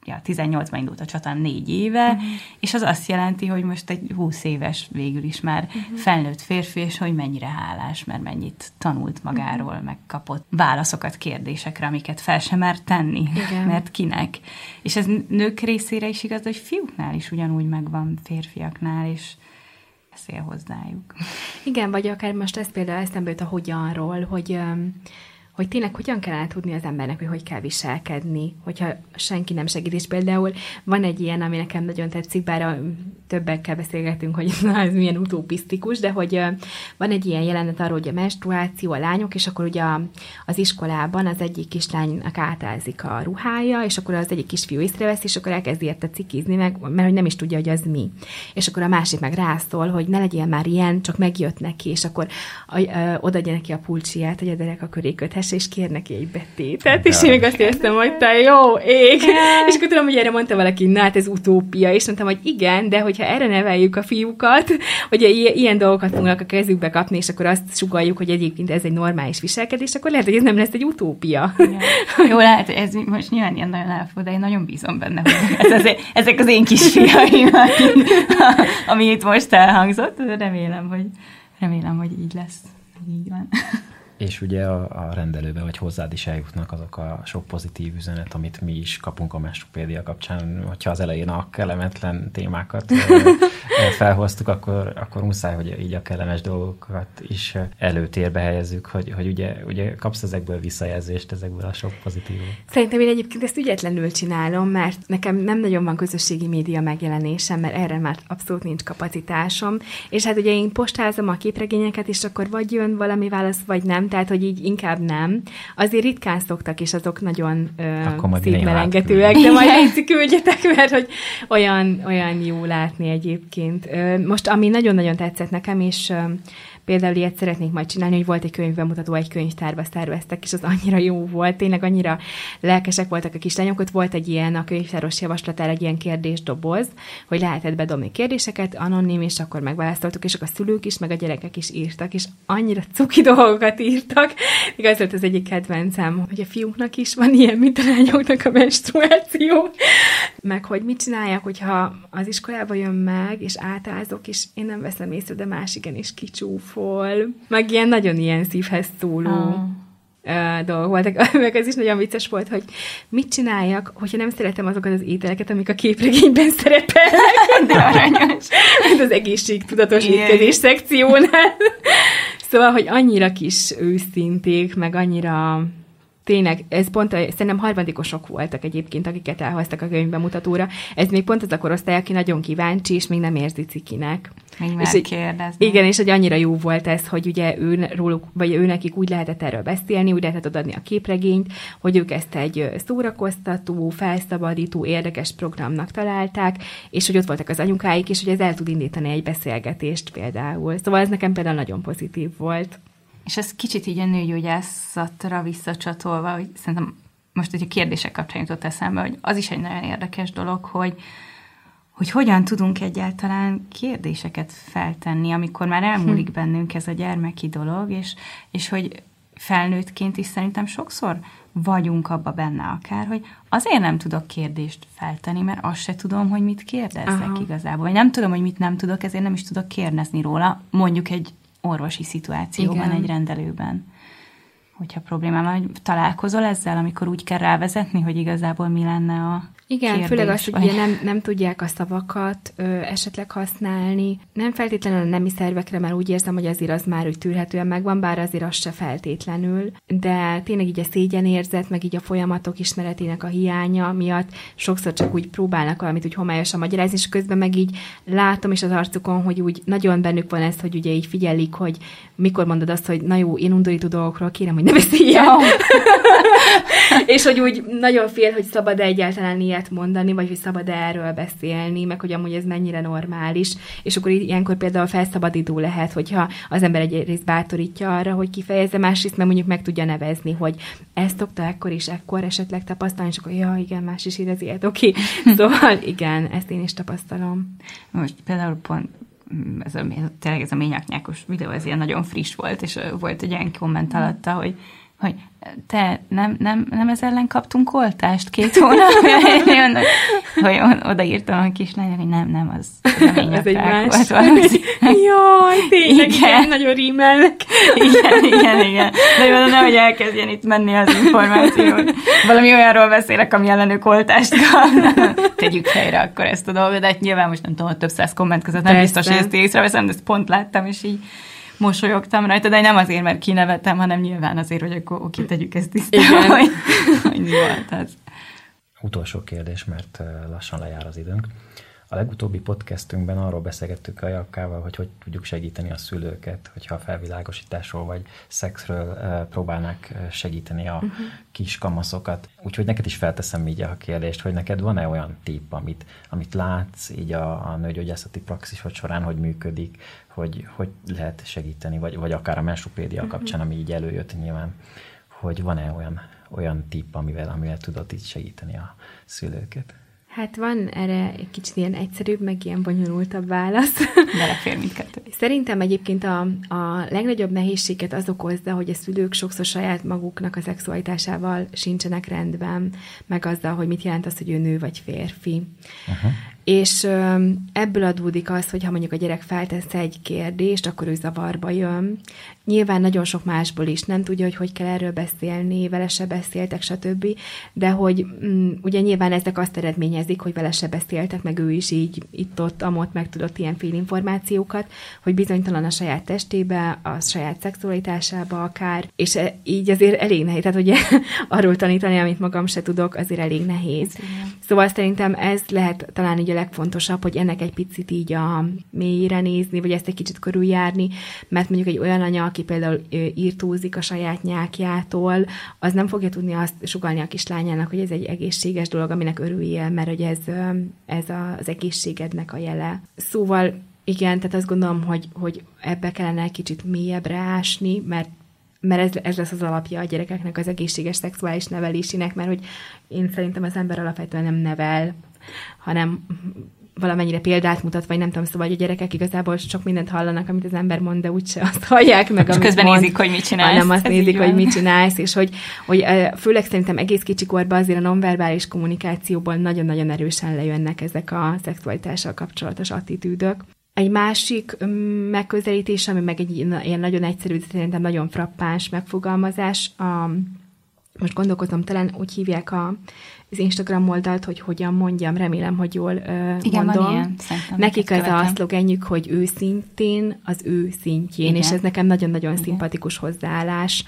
ja, 18-ban indult a csatán négy éve, uh-huh. és az azt jelenti, hogy most egy 20 éves végül is már uh-huh. felnőtt férfi, és hogy mennyire hálás, mert mennyit tanult magáról, uh-huh. meg kapott válaszokat kérdésekre, amiket fel sem mer tenni, Igen. mert kinek. És ez nők részére is igaz, hogy fiúknál is ugyanúgy megvan férfiaknál, és beszél hozzájuk. Igen, vagy akár most ez például eszembe jut a hogyanról, hogy um, hogy tényleg hogyan kell tudni az embernek, hogy hogy kell viselkedni, hogyha senki nem segít. És például van egy ilyen, ami nekem nagyon tetszik, bár a többekkel beszélgetünk, hogy na, ez milyen utopisztikus, de hogy van egy ilyen jelenet arról, hogy a menstruáció, a lányok, és akkor ugye az iskolában az egyik kislánynak átázik a ruhája, és akkor az egyik kisfiú észrevesz, és akkor elkezdi érte cikizni meg, mert hogy nem is tudja, hogy az mi. És akkor a másik meg rászól, hogy ne legyen már ilyen, csak megjött neki, és akkor odaadja neki a pulcsiát, hogy a derek a köré köthesse, és kér neki egy betétet, és én még azt értem, hogy te jó ég. és akkor tudom, hogy erre mondta valaki, na hát ez utópia, és mondtam, hogy igen, de hogyha erre neveljük a fiúkat, hogy ilyen dolgokat fognak a kezükbe kapni, és akkor azt sugaljuk, hogy egyébként ez egy normális viselkedés, akkor lehet, hogy ez nem lesz egy utópia. Jó, lehet, ez most nyilván ilyen nagyon elfog, de én nagyon bízom benne, hogy ez az, ezek az én kisfiaim, ami itt most elhangzott, remélem, hogy remélem, hogy így lesz. Így van. És ugye a, a rendelőbe vagy hozzád is eljutnak azok a sok pozitív üzenet, amit mi is kapunk a Mestrupédia kapcsán. Hogyha az elején a kellemetlen témákat felhoztuk, akkor, akkor muszáj, hogy így a kellemes dolgokat is előtérbe helyezzük, hogy, hogy ugye, ugye kapsz ezekből visszajelzést, ezekből a sok pozitív. Szerintem én egyébként ezt ügyetlenül csinálom, mert nekem nem nagyon van közösségi média megjelenésem, mert erre már abszolút nincs kapacitásom. És hát ugye én postázom a képregényeket, és akkor vagy jön valami válasz, vagy nem tehát hogy így inkább nem. Azért ritkán szoktak, és azok nagyon szívmelengetőek, de majd egy küldjetek, mert hogy olyan, olyan jó látni egyébként. Most, ami nagyon-nagyon tetszett nekem, és például ilyet szeretnék majd csinálni, hogy volt egy könyvbemutató, egy könyvtárba szerveztek, és az annyira jó volt, tényleg annyira lelkesek voltak a kislányok, ott volt egy ilyen a könyvtáros javaslatára egy ilyen kérdésdoboz, hogy lehetett bedobni kérdéseket, anonim, és akkor megválasztoltuk, és akkor a szülők is, meg a gyerekek is írtak, és annyira cuki dolgokat írtak. Igaz az egyik kedvencem, hogy a fiúknak is van ilyen, mint a lányoknak a menstruáció, meg hogy mit csinálják, hogyha az iskolába jön meg, és átázok, és én nem veszem észre, de más is kicsúfol. Meg ilyen nagyon ilyen szívhez szóló. Ah dolgok voltak. Meg ez is nagyon vicces volt, hogy mit csináljak, hogyha nem szeretem azokat az ételeket, amik a képregényben szerepelnek. De aranyos. Mint az egészségtudatos étkezés szekciónál. Szóval, hogy annyira kis őszinték, meg annyira tényleg, ez pont, a, szerintem harmadikosok voltak egyébként, akiket elhoztak a könyvbemutatóra. Ez még pont az a korosztály, aki nagyon kíváncsi, és még nem érzi cikinek. Még és kérdezni. Igen, és hogy annyira jó volt ez, hogy ugye ő, róluk, vagy ő nekik úgy lehetett erről beszélni, úgy lehetett adni a képregényt, hogy ők ezt egy szórakoztató, felszabadító, érdekes programnak találták, és hogy ott voltak az anyukáik, és hogy ez el tud indítani egy beszélgetést például. Szóval ez nekem például nagyon pozitív volt. És ez kicsit így a nőgyógyászatra visszacsatolva, hogy szerintem most egy a kérdések kapcsán jutott eszembe, hogy az is egy nagyon érdekes dolog, hogy, hogy hogyan tudunk egyáltalán kérdéseket feltenni, amikor már elmúlik hm. bennünk ez a gyermeki dolog, és, és hogy felnőttként is szerintem sokszor vagyunk abba benne akár, hogy azért nem tudok kérdést feltenni, mert azt se tudom, hogy mit kérdezzek Aha. igazából. Vagy nem tudom, hogy mit nem tudok, ezért nem is tudok kérdezni róla, mondjuk egy orvosi szituációban, Igen. egy rendelőben. Hogyha problémám van, hogy találkozol ezzel, amikor úgy kell rávezetni, hogy igazából mi lenne a igen, kérdés, főleg az, hogy ugye nem, nem tudják a szavakat ö, esetleg használni. Nem feltétlenül a nemi szervekre, mert úgy érzem, hogy azért az már úgy tűrhetően megvan, bár azért az se feltétlenül. De tényleg így a szégyenérzet, meg így a folyamatok ismeretének a hiánya miatt sokszor csak úgy próbálnak valamit úgy homályosan magyarázni, és közben meg így látom is az arcukon, hogy úgy nagyon bennük van ez, hogy ugye így figyelik, hogy mikor mondod azt, hogy na jó, én undorító dolgokról kérem, hogy ne beszéljen. és hogy úgy nagyon fél, hogy szabad-e egyáltalán ilyet mondani, vagy hogy szabad-e erről beszélni, meg hogy amúgy ez mennyire normális. És akkor ilyenkor például felszabadító lehet, hogyha az ember egyrészt bátorítja arra, hogy kifejezze, másrészt mert mondjuk meg tudja nevezni, hogy ezt szokta ekkor is, ekkor esetleg tapasztalni, és akkor ja, igen, más is érez ilyet, oké. Okay. Szóval igen, ezt én is tapasztalom. Most például pont ez a, tényleg ez a ményaknyákos videó, ez ilyen nagyon friss volt, és volt egy ilyen komment alatta, hogy hogy te nem, nem, nem ez ellen kaptunk oltást két hónap? hogy odaírtam a kislányra, hogy nem, nem, az, az ez egy más. Volt Jaj, tényleg, igen. igen, nagyon rímelnek. igen, igen, igen. De jó, nehogy elkezdjen itt menni az információ. Valami olyanról beszélek, ami ellen ők oltást kap. Tegyük helyre akkor ezt a dolgot, de hát nyilván most nem tudom, hogy több száz komment között nem Persze. biztos, hogy ezt észreveszem, de ezt pont láttam, és így mosolyogtam rajta, de nem azért, mert kinevetem, hanem nyilván azért, hogy akkor oké, tegyük ezt tisztán, hogy, hogy mi volt az. Utolsó kérdés, mert lassan lejár az időnk. A legutóbbi podcastünkben arról beszélgettük a Jakkával, hogy hogy tudjuk segíteni a szülőket, hogyha a felvilágosításról vagy szexről próbálnák segíteni a uh-huh. kis kamaszokat. Úgyhogy neked is felteszem így a kérdést, hogy neked van-e olyan tipp, amit, amit látsz így a, a nőgyógyászati praxisod során, hogy működik, hogy, hogy lehet segíteni, vagy, vagy akár a mensupédia uh-huh. kapcsán, ami így előjött nyilván, hogy van-e olyan, olyan tipp, amivel, amivel tudod így segíteni a szülőket? Hát van erre egy kicsit ilyen egyszerűbb, meg ilyen bonyolultabb válasz. Belefér mindkettő. Szerintem egyébként a, a legnagyobb nehézséget az okozza, hogy a szülők sokszor saját maguknak a szexualitásával sincsenek rendben, meg azzal, hogy mit jelent az, hogy ő nő vagy férfi. Uh-huh. És ebből adódik az, hogy ha mondjuk a gyerek feltesz egy kérdést, akkor ő zavarba jön. Nyilván nagyon sok másból is nem tudja, hogy hogy kell erről beszélni, vele se beszéltek, stb. De hogy mm, ugye nyilván ezek azt eredményezik, hogy vele se beszéltek, meg ő is így itt-ott, amott megtudott ilyen félinformációkat, hogy bizonytalan a saját testébe, a saját szexualitásába akár, és e, így azért elég nehéz. Tehát ugye arról tanítani, amit magam se tudok, azért elég nehéz. Szóval szerintem ez lehet talán így a legfontosabb, hogy ennek egy picit így a mélyére nézni, vagy ezt egy kicsit körüljárni, mert mondjuk egy olyan anya, aki például írtózik a saját nyákjától, az nem fogja tudni azt sugalni a kislányának, hogy ez egy egészséges dolog, aminek örüljél, mert hogy ez, ez az egészségednek a jele. Szóval igen, tehát azt gondolom, hogy, hogy ebbe kellene egy kicsit mélyebbre ásni, mert mert ez, ez lesz az alapja a gyerekeknek az egészséges szexuális nevelésének, mert hogy én szerintem az ember alapvetően nem nevel, hanem valamennyire példát mutat, vagy nem tudom, szóval hogy a gyerekek igazából sok mindent hallanak, amit az ember mond, de úgyse azt hallják meg, amit közben mond, nézik, hogy mit csinálsz. Nem azt nézik, hogy mit csinálsz, és hogy, hogy főleg szerintem egész kicsikorban azért a nonverbális kommunikációból nagyon-nagyon erősen lejönnek ezek a szexualitással kapcsolatos attitűdök. Egy másik megközelítés, ami meg egy ilyen nagyon egyszerű, szerintem nagyon frappáns megfogalmazás, a, most gondolkozom, talán úgy hívják a, az Instagram oldalt, hogy hogyan mondjam, remélem, hogy jól uh, Igen, mondom. Van ilyen, Nekik ez a szlogenjük, hogy őszintén az ő szintjén, Igen. és ez nekem nagyon-nagyon Igen. szimpatikus hozzáállás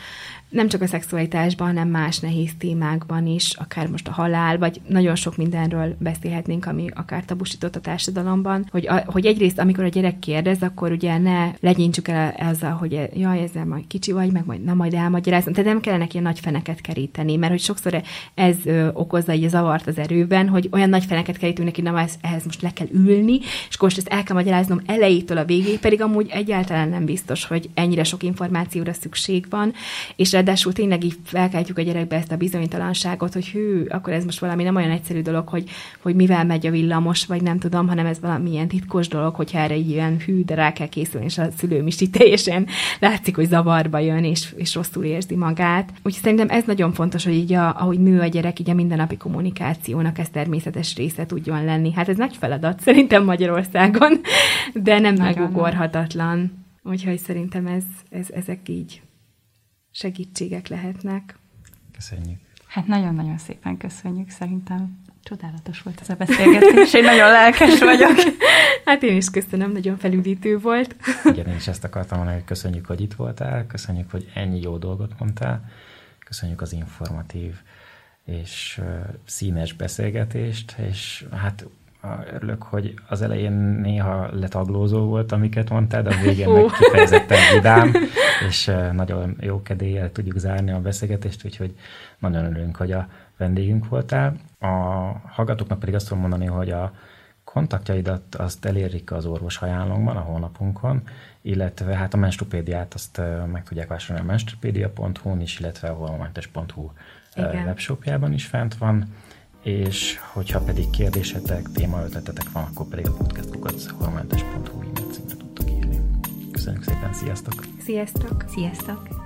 nem csak a szexualitásban, hanem más nehéz témákban is, akár most a halál, vagy nagyon sok mindenről beszélhetnénk, ami akár tabusított a társadalomban, hogy, a, hogy egyrészt, amikor a gyerek kérdez, akkor ugye ne legyintsük el ezzel, hogy jaj, ezzel majd kicsi vagy, meg majd na majd elmagyarázom. Tehát nem kellene ilyen nagy feneket keríteni, mert hogy sokszor ez ö, okozza egy zavart az erőben, hogy olyan nagy feneket kerítünk neki, na ez, ehhez most le kell ülni, és most ezt el kell magyaráznom elejétől a végéig, pedig amúgy egyáltalán nem biztos, hogy ennyire sok információra szükség van, és ráadásul tényleg így felkeltjük a gyerekbe ezt a bizonytalanságot, hogy hű, akkor ez most valami nem olyan egyszerű dolog, hogy, hogy mivel megy a villamos, vagy nem tudom, hanem ez valamilyen titkos dolog, hogy erre ilyen hű, de rá kell készülni, és a szülőm is itt teljesen látszik, hogy zavarba jön, és, és rosszul érzi magát. Úgyhogy szerintem ez nagyon fontos, hogy így a, ahogy nő a gyerek, így a mindennapi kommunikációnak ez természetes része tudjon lenni. Hát ez nagy feladat szerintem Magyarországon, de nem megugorhatatlan. Úgyhogy szerintem ez, ez, ezek így segítségek lehetnek. Köszönjük. Hát nagyon-nagyon szépen köszönjük, szerintem csodálatos volt ez a beszélgetés, én nagyon lelkes vagyok. Hát én is köszönöm, nagyon felüdítő volt. Igen, én is ezt akartam mondani, hogy köszönjük, hogy itt voltál, köszönjük, hogy ennyi jó dolgot mondtál, köszönjük az informatív és színes beszélgetést, és hát örülök, hogy az elején néha letaglózó volt, amiket mondtál, de a végén meg kifejezetten vidám, és nagyon jó kedéllyel tudjuk zárni a beszélgetést, úgyhogy nagyon örülünk, hogy a vendégünk voltál. A hallgatóknak pedig azt tudom mondani, hogy a kontaktjaidat azt elérik az orvos ajánlónkban, a honlapunkon, illetve hát a menstrupédiát azt meg tudják vásárolni a menstrupedia.hu-n is, illetve a holmentes.hu webshopjában is fent van és hogyha pedig kérdésetek, témaötletetek van, akkor pedig a podcastkukacholmentes.hu e-mail címre tudtok írni. Köszönjük szépen, sziasztok! Sziasztok! Sziasztok!